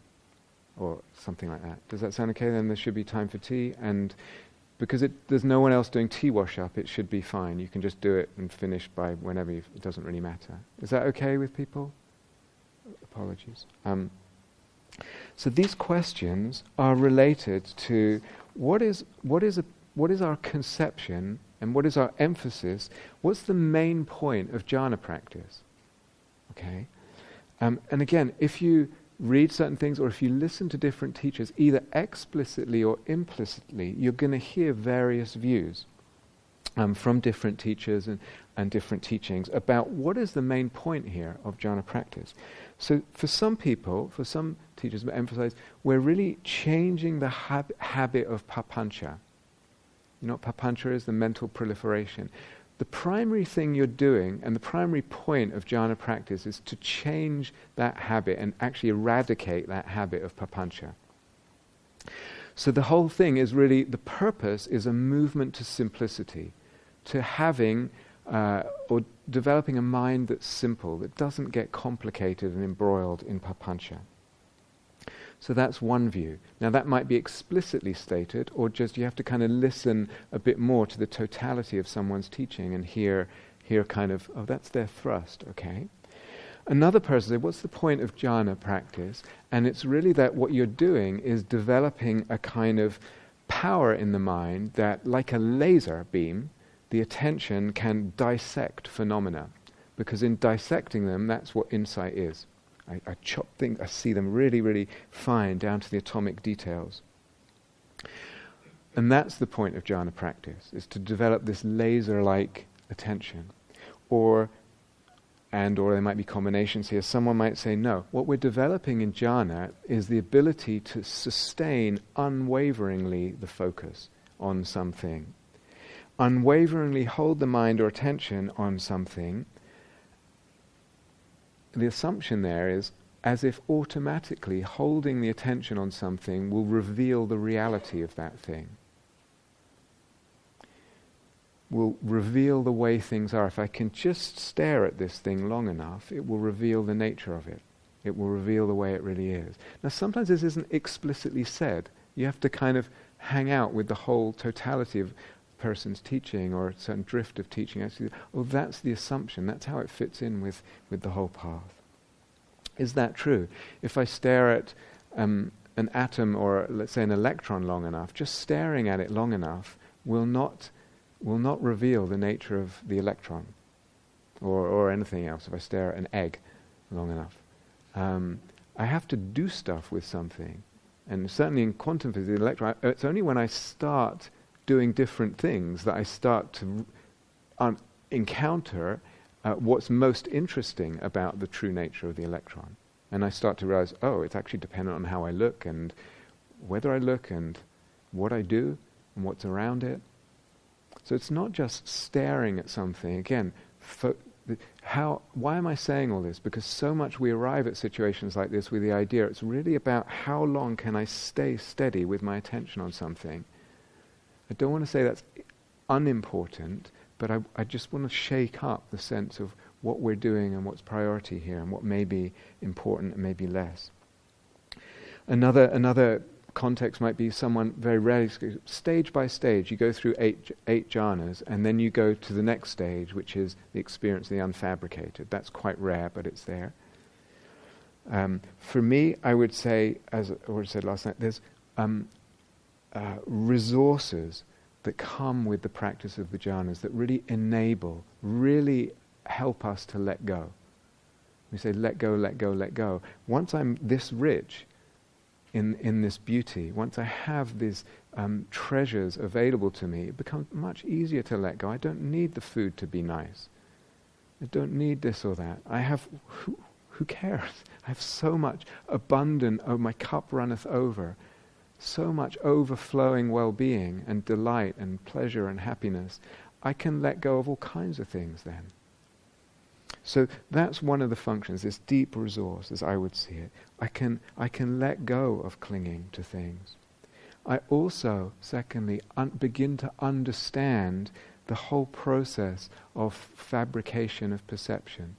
Or something like that. Does that sound okay? Then there should be time for tea. And because it, there's no one else doing tea wash-up, it should be fine. You can just do it and finish by whenever you, it doesn't really matter. Is that okay with people? Apologies. Um, so these questions are related to what is, what is, a, what is our conception and what is our emphasis? What's the main point of jhana practice? Okay? Um, and again, if you read certain things or if you listen to different teachers, either explicitly or implicitly, you're going to hear various views um, from different teachers and, and different teachings about what is the main point here of jhana practice. So, for some people, for some teachers, emphasize, we're really changing the hab- habit of papancha. You know what papancha is? The mental proliferation. The primary thing you're doing, and the primary point of jhana practice, is to change that habit and actually eradicate that habit of papancha. So the whole thing is really the purpose is a movement to simplicity, to having uh, or developing a mind that's simple, that doesn't get complicated and embroiled in papancha. So that's one view. Now, that might be explicitly stated, or just you have to kind of listen a bit more to the totality of someone's teaching and hear, hear kind of, oh, that's their thrust, okay? Another person said, What's the point of jhana practice? And it's really that what you're doing is developing a kind of power in the mind that, like a laser beam, the attention can dissect phenomena. Because in dissecting them, that's what insight is. I, I chop things, I see them really, really fine down to the atomic details. And that's the point of jhana practice, is to develop this laser-like attention. Or, and or there might be combinations here. Someone might say, no, what we're developing in jhana is the ability to sustain unwaveringly the focus on something. Unwaveringly hold the mind or attention on something the assumption there is as if automatically holding the attention on something will reveal the reality of that thing. Will reveal the way things are. If I can just stare at this thing long enough, it will reveal the nature of it. It will reveal the way it really is. Now, sometimes this isn't explicitly said. You have to kind of hang out with the whole totality of person's teaching or a certain drift of teaching. Actually, oh, that's the assumption. That's how it fits in with, with the whole path. Is that true? If I stare at um, an atom or, let's say, an electron long enough, just staring at it long enough will not, will not reveal the nature of the electron or, or anything else. If I stare at an egg long enough, um, I have to do stuff with something. And certainly in quantum physics, the electron, it's only when I start doing different things that I start to um, encounter uh, what's most interesting about the true nature of the electron. And I start to realize, oh, it's actually dependent on how I look and whether I look and what I do and what's around it. So it's not just staring at something. Again, fo- how, why am I saying all this? Because so much we arrive at situations like this with the idea it's really about how long can I stay steady with my attention on something. I don't want to say that's unimportant, but I, I just want to shake up the sense of what we're doing and what's priority here and what may be important and maybe less. Another, another context might be someone very rarely, stage by stage, you go through eight, eight jhanas and then you go to the next stage, which is the experience of the unfabricated. That's quite rare, but it's there. Um, for me, I would say, as I said last night, there's um, uh, resources that come with the practice of the jhanas that really enable, really help us to let go. We say, let go, let go, let go. Once I'm this rich in, in this beauty, once I have these um, treasures available to me, it becomes much easier to let go. I don't need the food to be nice. I don't need this or that. I have, who, who cares? I have so much abundant, oh, my cup runneth over so much overflowing well being and delight and pleasure and happiness, I can let go of all kinds of things then. So that's one of the functions, this deep resource, as I would see it. I can, I can let go of clinging to things. I also, secondly, un- begin to understand the whole process of fabrication of perception.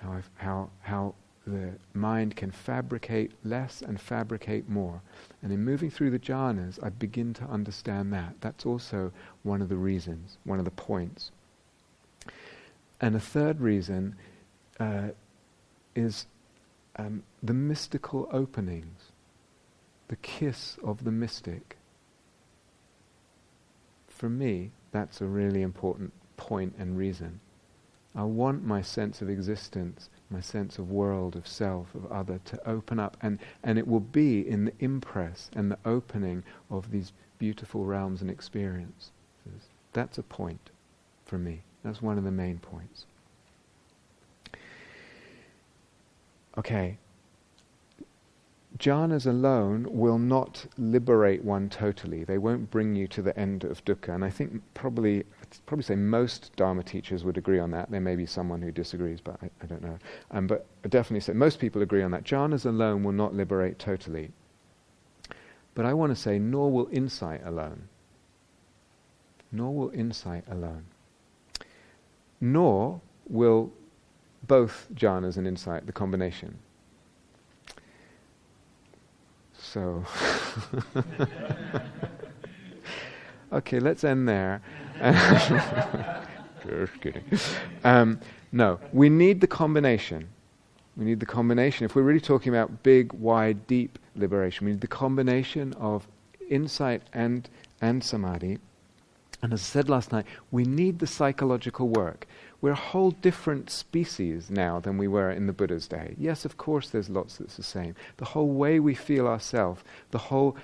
How, I've, how, how the mind can fabricate less and fabricate more. And in moving through the jhanas, I begin to understand that. That's also one of the reasons, one of the points. And a third reason uh, is um, the mystical openings, the kiss of the mystic. For me, that's a really important point and reason. I want my sense of existence my sense of world, of self, of other, to open up. And, and it will be in the impress and the opening of these beautiful realms and experiences. That's a point for me. That's one of the main points. Okay, jhanas alone will not liberate one totally. They won't bring you to the end of dukkha. And I think probably, probably say most Dharma teachers would agree on that. There may be someone who disagrees, but I, I don't know. Um, but I definitely say most people agree on that. Jhanas alone will not liberate totally. But I want to say, nor will insight alone. Nor will insight alone. Nor will both jhanas and insight, the combination. So, okay, let's end there. Just kidding. Um, no, we need the combination. We need the combination. If we're really talking about big, wide, deep liberation, we need the combination of insight and, and samadhi. And as I said last night, we need the psychological work. We're a whole different species now than we were in the Buddha's day. Yes, of course, there's lots that's the same. The whole way we feel ourselves, the whole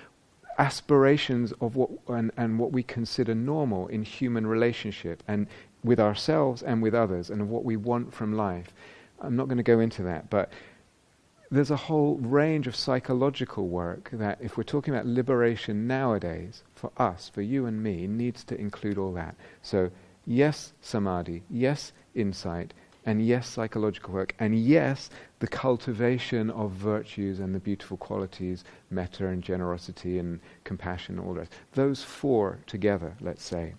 aspirations of what and, and what we consider normal in human relationship and with ourselves and with others and of what we want from life. I'm not going to go into that, but there's a whole range of psychological work that, if we're talking about liberation nowadays, for us, for you and me, needs to include all that. So, yes, samadhi, yes, insight, and yes, psychological work, and yes, the cultivation of virtues and the beautiful qualities, metta and generosity and compassion, and all that. Those four together, let's say.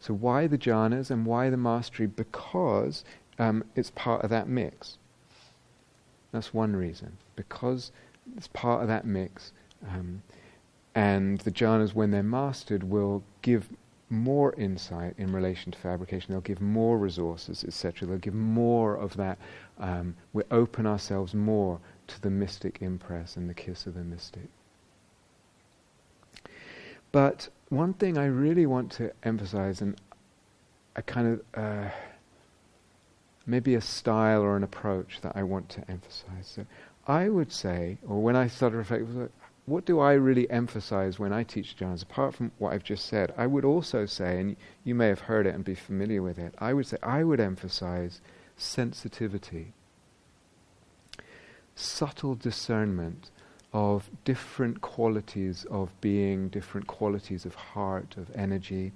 So, why the jhanas and why the mastery? Because um, it's part of that mix. That's one reason. Because it's part of that mix. Um, and the jhanas, when they're mastered, will give more insight in relation to fabrication. They'll give more resources, etc. They'll give more of that. Um, we open ourselves more to the mystic impress and the kiss of the mystic. But one thing I really want to emphasize, and a kind of uh, maybe a style or an approach that I want to emphasize. So I would say, or when I started reflecting, what do I really emphasize when I teach jhanas, apart from what I've just said? I would also say, and you may have heard it and be familiar with it, I would say I would emphasize sensitivity, subtle discernment of different qualities of being, different qualities of heart, of energy,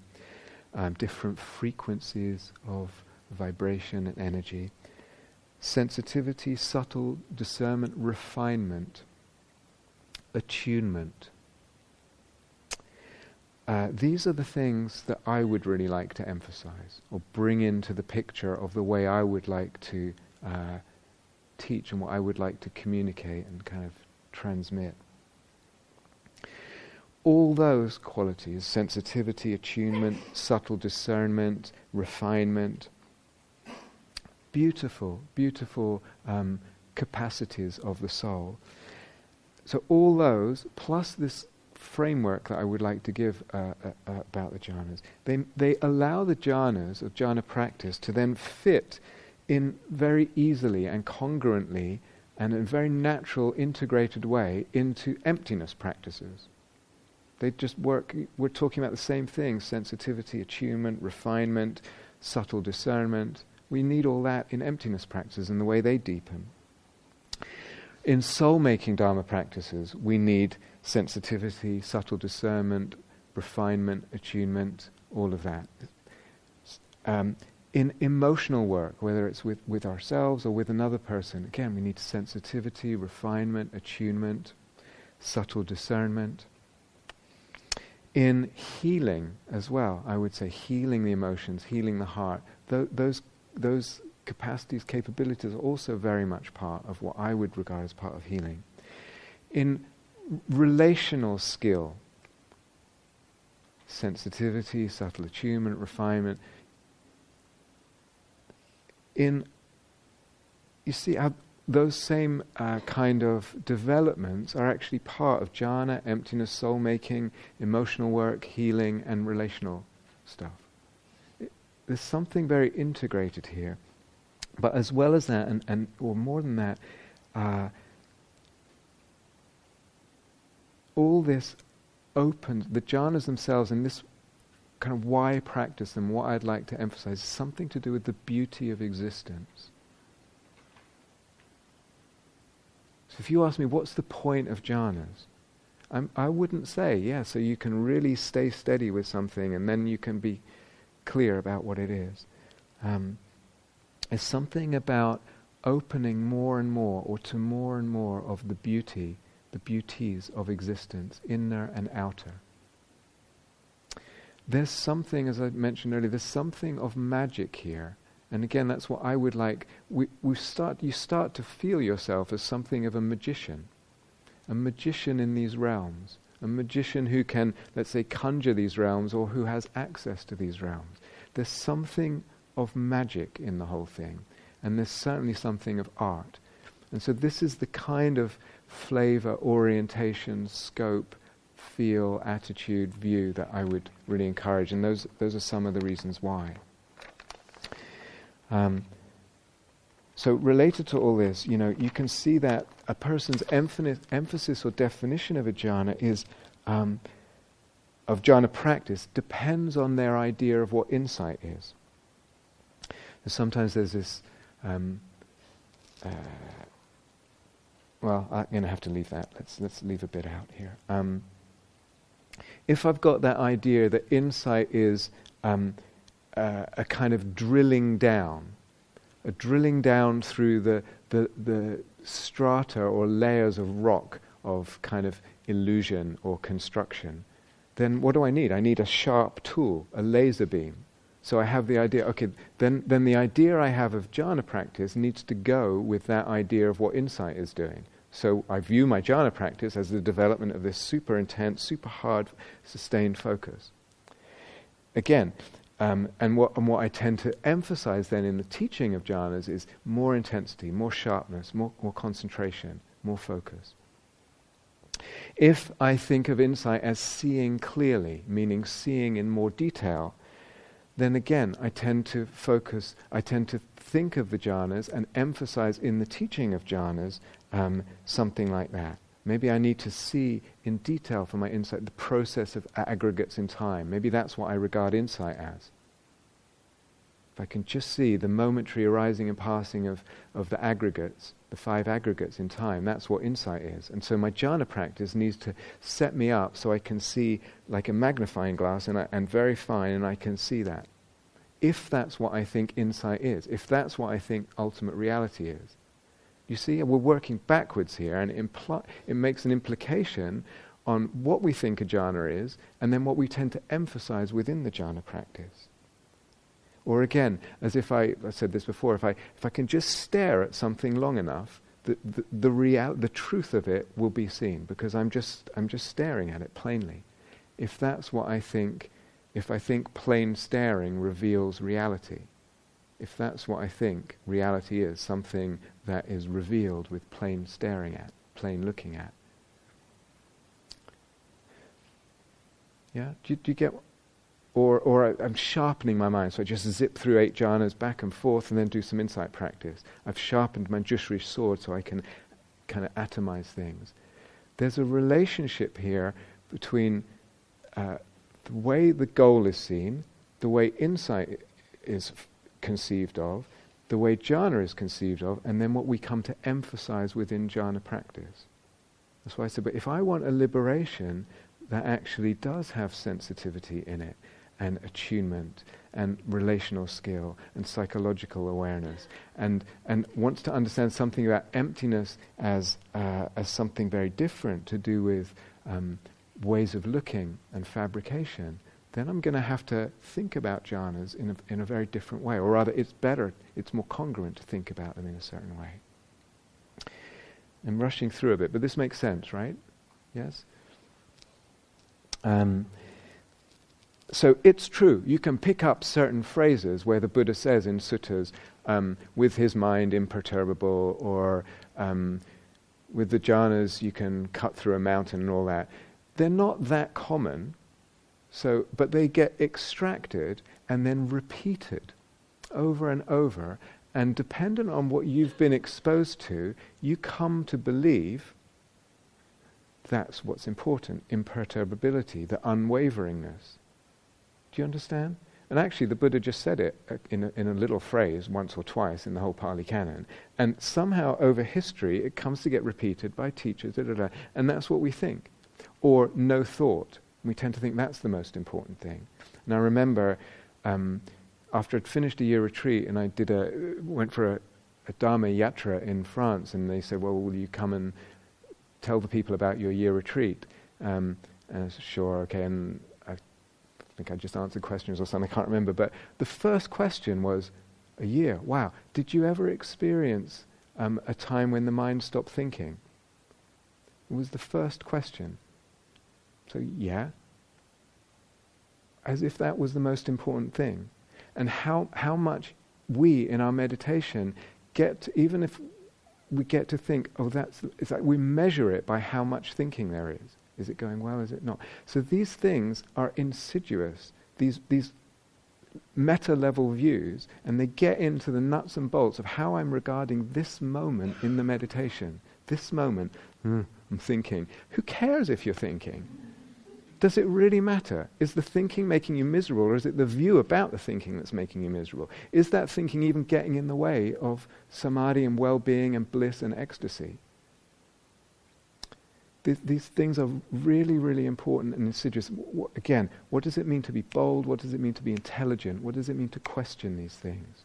um, different frequencies of vibration and energy, sensitivity, subtle discernment, refinement, attunement. Uh, these are the things that I would really like to emphasize or bring into the picture of the way I would like to uh, teach and what I would like to communicate and kind of transmit. All those qualities sensitivity, attunement, subtle discernment, refinement, beautiful, beautiful um, capacities of the soul. So, all those, plus this framework that I would like to give uh, uh, uh, about the jhanas, they, they allow the jhanas, of jhana practice, to then fit in very easily and congruently and in a very natural, integrated way into emptiness practices. They just work, we're talking about the same things sensitivity, attunement, refinement, subtle discernment. We need all that in emptiness practices and the way they deepen. In soul making Dharma practices, we need sensitivity, subtle discernment, refinement, attunement, all of that. Um, in emotional work, whether it's with, with ourselves or with another person, again, we need sensitivity, refinement, attunement, subtle discernment. In healing as well, I would say healing the emotions, healing the heart, th- those those capacities, capabilities are also very much part of what I would regard as part of healing. In relational skill, sensitivity, subtle attunement, refinement, in you see how those same uh, kind of developments are actually part of jhana, emptiness, soul making, emotional work, healing, and relational stuff there's something very integrated here. But as well as that, and, and or more than that, uh, all this opens, the jhanas themselves, and this kind of why practice them, what I'd like to emphasize, is something to do with the beauty of existence. So if you ask me, what's the point of jhanas? I'm, I would not say, yeah, so you can really stay steady with something and then you can be clear about what it is. Um, it's something about opening more and more, or to more and more of the beauty, the beauties of existence, inner and outer. There's something, as I mentioned earlier, there's something of magic here. And again, that's what I would like. We, we start, you start to feel yourself as something of a magician, a magician in these realms, a magician who can, let's say, conjure these realms or who has access to these realms. There's something of magic in the whole thing, and there's certainly something of art. And so this is the kind of flavor, orientation, scope, feel, attitude, view that I would really encourage, and those, those are some of the reasons why. Um, so related to all this, you know, you can see that a person's emphasis or definition of a jhana is um, of jhana practice depends on their idea of what insight is. Sometimes there's this. Um, uh, well, I'm going to have to leave that. Let's let's leave a bit out here. Um, if I've got that idea that insight is um, uh, a kind of drilling down, a drilling down through the, the, the strata or layers of rock of kind of illusion or construction, then what do I need? I need a sharp tool, a laser beam. So I have the idea, okay, then, then the idea I have of jhana practice needs to go with that idea of what insight is doing. So I view my jhana practice as the development of this super intense, super hard, sustained focus. Again, um, and, what, and what I tend to emphasize then in the teaching of jhanas is more intensity, more sharpness, more, more concentration, more focus. If I think of insight as seeing clearly, meaning seeing in more detail, then again I tend to focus, I tend to think of the jhanas and emphasize in the teaching of jhanas um, something like that. Maybe I need to see in detail for my insight the process of aggregates in time. Maybe that's what I regard insight as. If I can just see the momentary arising and passing of, of the aggregates, the five aggregates in time, that's what insight is. And so my jhana practice needs to set me up so I can see like a magnifying glass and, I, and very fine and I can see that. If that's what I think insight is, if that's what I think ultimate reality is. You see, we're working backwards here, and it, impl- it makes an implication on what we think a jhana is, and then what we tend to emphasize within the jhana practice. Or again, as if I, I said this before, if I, if I can just stare at something long enough, the, the, the, real, the truth of it will be seen because I'm just, I'm just staring at it plainly. If that's what I think, if I think plain staring reveals reality, if that's what I think reality is, something that is revealed with plain staring at, plain looking at. Yeah? Do you, do you get or, or I, am sharpening my mind, so I just zip through eight jhanas back and forth and then do some insight practice. I've sharpened my Manjushri sword so I can kind of atomize things. There's a relationship here between uh, the way the goal is seen, the way insight is f- conceived of, the way jhana is conceived of, and then what we come to emphasize within jhana practice. That's why I said, but if I want a liberation that actually does have sensitivity in it, and attunement and relational skill and psychological awareness and, and wants to understand something about emptiness as, uh, as something very different to do with um, ways of looking and fabrication, then I'm going to have to think about jhanas in a, in a very different way. Or rather, it's better, it's more congruent to think about them in a certain way. I'm rushing through a bit, but this makes sense, right? Yes? Um, so it's true. You can pick up certain phrases where the Buddha says in suttas, um, with his mind imperturbable, or um, with the jhanas you can cut through a mountain and all that. They're not that common, so but they get extracted and then repeated over and over. And dependent on what you've been exposed to, you come to believe that's what's important imperturbability, the unwaveringness. Do you understand? And actually, the Buddha just said it uh, in a, in a little phrase once or twice in the whole Pali Canon. And somehow, over history, it comes to get repeated by teachers, da, da, da, and that's what we think. Or no thought. We tend to think that's the most important thing. And I remember um, after I'd finished a year retreat and I did a, went for a, a Dharma yatra in France, and they said, Well, will you come and tell the people about your year retreat? Um, and I said, Sure, okay. And I think I just answered questions or something, I can't remember. But the first question was, a year. Wow. Did you ever experience um, a time when the mind stopped thinking? It was the first question. So, yeah. As if that was the most important thing. And how, how much we in our meditation get, to, even if we get to think, oh, that's, it's like we measure it by how much thinking there is. Is it going well? Is it not? So these things are insidious. These, these meta level views, and they get into the nuts and bolts of how I'm regarding this moment in the meditation. This moment, mm, I'm thinking. Who cares if you're thinking? Does it really matter? Is the thinking making you miserable, or is it the view about the thinking that's making you miserable? Is that thinking even getting in the way of samadhi and well being and bliss and ecstasy? These, these things are really, really important and insidious. W- again, what does it mean to be bold? What does it mean to be intelligent? What does it mean to question these things?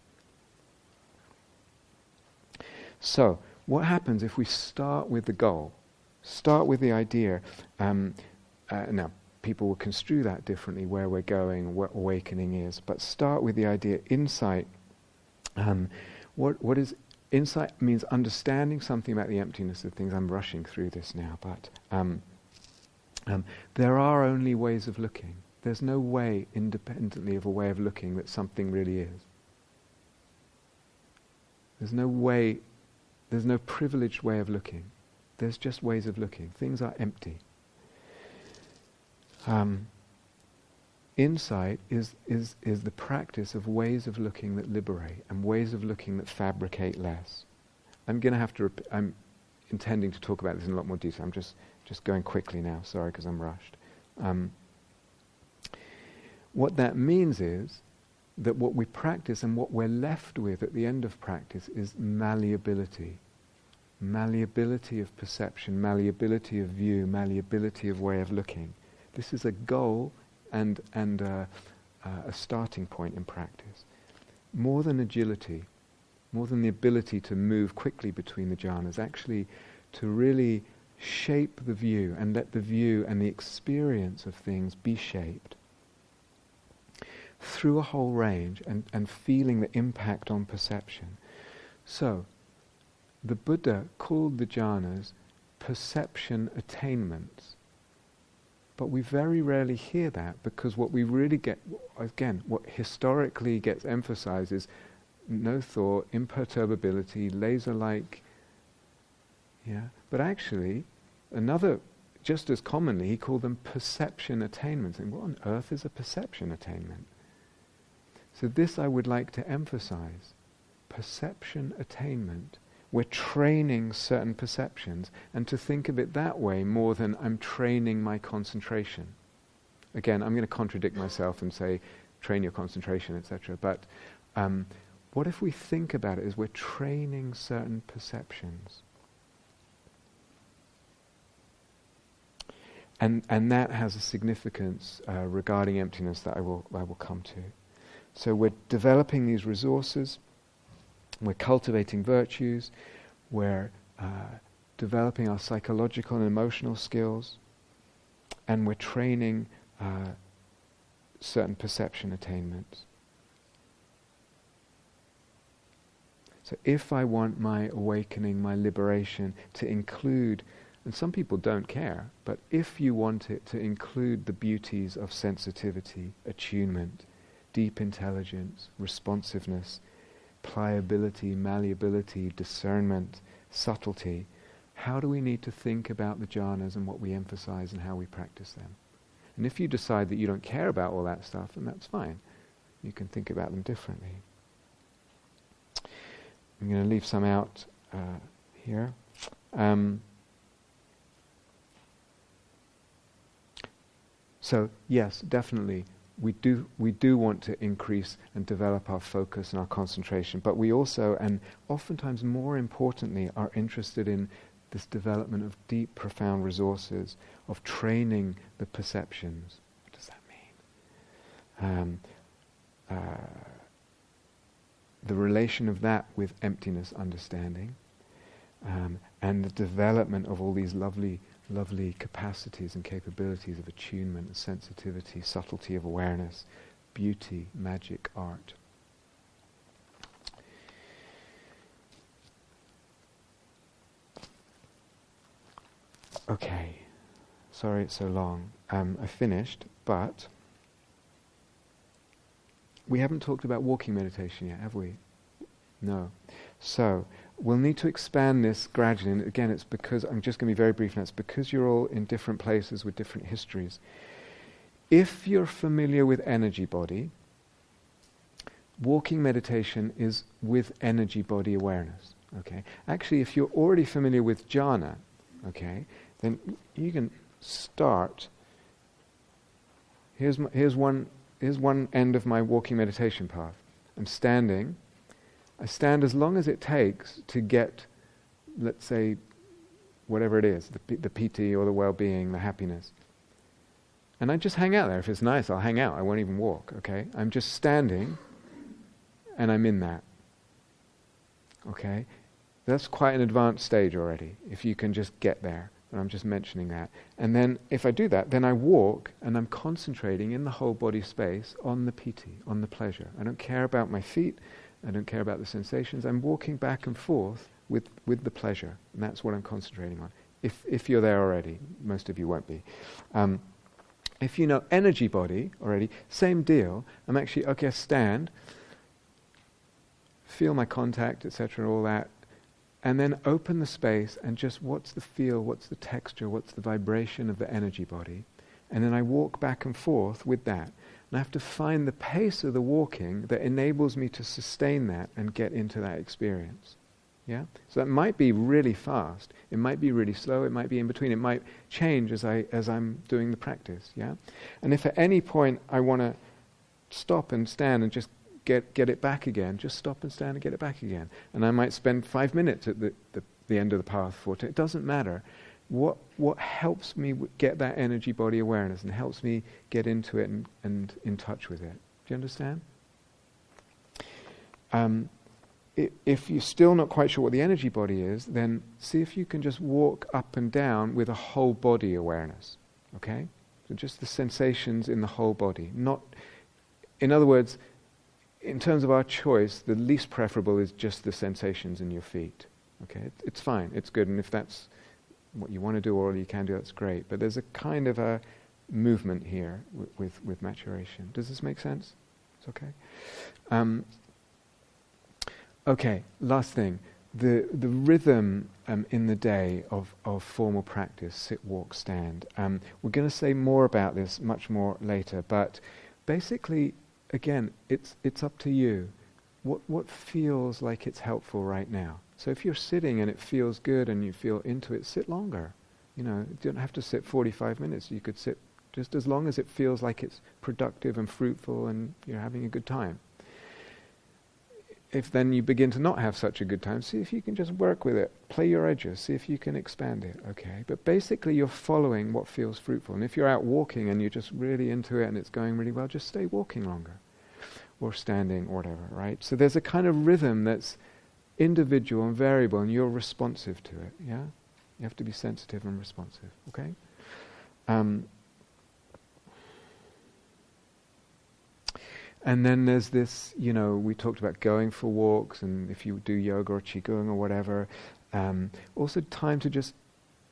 So, what happens if we start with the goal? Start with the idea. Um, uh, now, people will construe that differently, where we're going, what awakening is, but start with the idea insight. Um, what, what is insight means understanding something about the emptiness of things. I'm rushing through this now, but um, um, there are only ways of looking. There's no way, independently of a way of looking, that something really is. There's no way, there's no privileged way of looking. There's just ways of looking. Things are empty. Um, insight is, is, is the practice of ways of looking that liberate and ways of looking that fabricate less. I'm going to have to, rep- I'm intending to talk about this in a lot more detail. I'm just, just going quickly now, sorry, because I'm rushed. Um, what that means is that what we practice and what we're left with at the end of practice is malleability. Malleability of perception, malleability of view, malleability of way of looking. This is a goal and, and uh, uh, a starting point in practice. More than agility, more than the ability to move quickly between the jhanas, actually to really shape the view and let the view and the experience of things be shaped through a whole range and, and feeling the impact on perception. So, the Buddha called the jhanas perception attainments. But we very rarely hear that because what we really get, again, what historically gets emphasized is no thought, imperturbability, laser like. Yeah. But actually, another, just as commonly, he called them perception attainments. And what on earth is a perception attainment? So, this I would like to emphasize perception attainment we're training certain perceptions, and to think of it that way more than I'm training my concentration. Again, I'm going to contradict myself and say, train your concentration, etc. But um, what if we think about it as we're training certain perceptions? And, and that has a significance uh, regarding emptiness that I will, I will come to. So we're developing these resources we're cultivating virtues. We're uh, developing our psychological and emotional skills. And we're training uh, certain perception attainments. So if I want my awakening, my liberation to include, and some people don't care, but if you want it to include the beauties of sensitivity, attunement, deep intelligence, responsiveness, pliability, malleability, discernment, subtlety, how do we need to think about the jhanas and what we emphasize and how we practice them? And if you decide that you don't care about all that stuff, then that's fine. You can think about them differently. I'm going to leave some out uh, here. Um, so, yes, definitely we do, we do want to increase and develop our focus and our concentration, but we also, and oftentimes more importantly, are interested in this development of deep, profound resources, of training the perceptions. What does that mean? Um, uh, the relation of that with emptiness understanding, um, and the development of all these lovely lovely capacities and capabilities of attunement, sensitivity, subtlety of awareness, beauty, magic, art. Okay, sorry it's so long. um, I finished, but we haven't talked about walking meditation yet, have we? No. So, we'll need to expand this gradually. And again, it's because, I'm just going to be very brief now, it's because you're all in different places with different histories. If you're familiar with energy body, walking meditation is with energy body awareness. Okay? Actually, if you're already familiar with jhana, okay, then you can start. Here's, my, here's, one, here's one end of my walking meditation path. I'm standing. I stand as long as it takes to get, let's say, whatever it is the, the piti or the well being, the happiness. And I just hang out there. If it's nice, I'll hang out. I won't even walk, okay? I'm just standing and I'm in that. Okay? That's quite an advanced stage already, if you can just get there. And I'm just mentioning that. And then if I do that, then I walk and I'm concentrating in the whole body space on the piti, on the pleasure. I don't care about my feet, I don't care about the sensations. I'm walking back and forth with, with the pleasure. And that's what I'm concentrating on. If, if you're there already, most of you won't be. Um, if you know energy body already, same deal. I'm actually, okay, I stand, feel my contact, etc., all that, and then open the space and just what's the feel, what's the texture, what's the vibration of the energy body. And then I walk back and forth with that. And I have to find the pace of the walking that enables me to sustain that and get into that experience. Yeah? So that might be really fast. It might be really slow. It might be in between. It might change as, I, as I'm doing the practice. Yeah? And if at any point I want to stop and stand and just get, get it back again, just stop and stand and get it back again. And I might spend five minutes at the, the, the end of the path for it. It doesn't matter. What, what helps me get that energy body awareness and helps me get into it and, and in touch with it? Do you understand? Um, if you're still not quite sure what the energy body is, then see if you can just walk up and down with a whole body awareness. Okay? So just the sensations in the whole body. Not, in other words, in terms of our choice, the least preferable is just the sensations in your feet. Okay, it, it's fine, it's good, and if that's what you want to do or all you can do, that's great. But there's a kind of a movement here with, with, with maturation. Does this make sense? It's okay. Um, okay, last thing. The, the rhythm um, in the day of, of formal practice, sit, walk, stand. Um, we're going to say more about this much more later, but basically again, it's, it's up to you. What, what feels like it's helpful right now? So if you're sitting and it feels good and you feel into it, sit longer. You know, you don't have to sit 45 minutes. You could sit just as long as it feels like it's productive and fruitful and you're having a good time if then you begin to not have such a good time, see if you can just work with it. Play your edges, see if you can expand it, okay? But basically, you're following what feels fruitful. And if you're out walking and you're just really into it and it's going really well, just stay walking longer or standing or whatever, right? So there's a kind of rhythm that's individual and variable, and you're responsive to it, yeah? You have to be sensitive and responsive, okay? Um, And then there's this, you know, we talked about going for walks, and if you do yoga or qigong or whatever, um, also time to just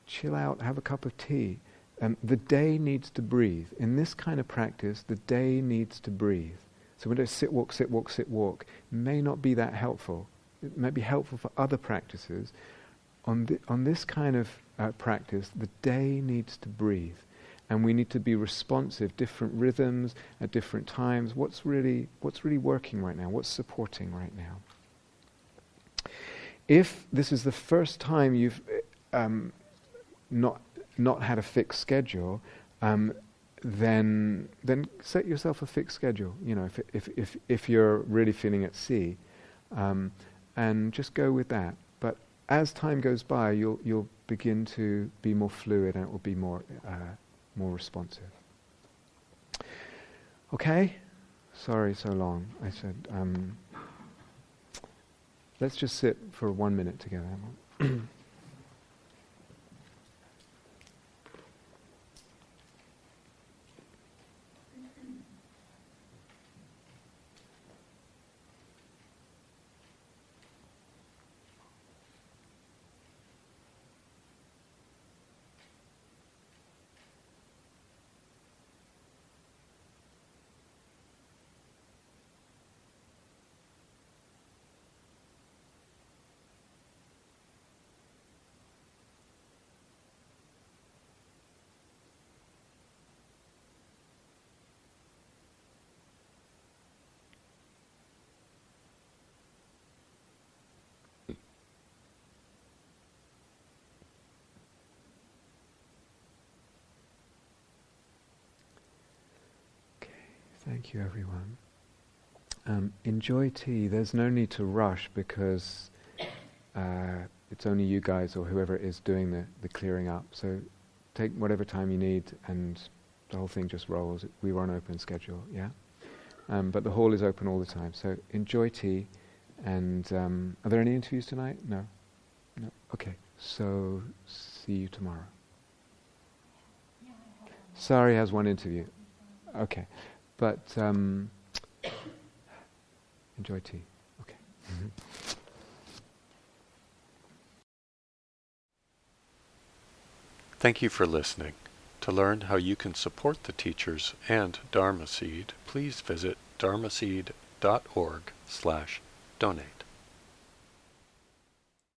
chill out, have a cup of tea. Um, the day needs to breathe. In this kind of practice, the day needs to breathe. So when it's sit, walk, sit, walk, sit, walk, may not be that helpful. It may be helpful for other practices. On, on this kind of uh, practice, the day needs to breathe and we need to be responsive different rhythms at different times. What's really what's really working right now? What's supporting right now? If this is the first time you've um, not not had a fixed schedule um, then then set yourself a fixed schedule. You know if if if, if you're really feeling at sea um, and just go with that but as time goes by you'll you'll begin to be more fluid and it will be more uh, more responsive. Okay? Sorry, so long. I said, um, let's just sit for one minute together. Thank you, everyone. Um, enjoy tea. There's no need to rush because uh, it's only you guys or whoever is doing the, the clearing up. So take whatever time you need and the whole thing just rolls. We run open schedule, yeah? Um, but the hall is open all the time. So enjoy tea. And um, are there any interviews tonight? No? No? Okay. So see you tomorrow. Sari has one interview. Okay. But um, enjoy tea. Okay. Thank you for listening. To learn how you can support the teachers and Dharma Seed, please visit dharmaseed.org slash donate.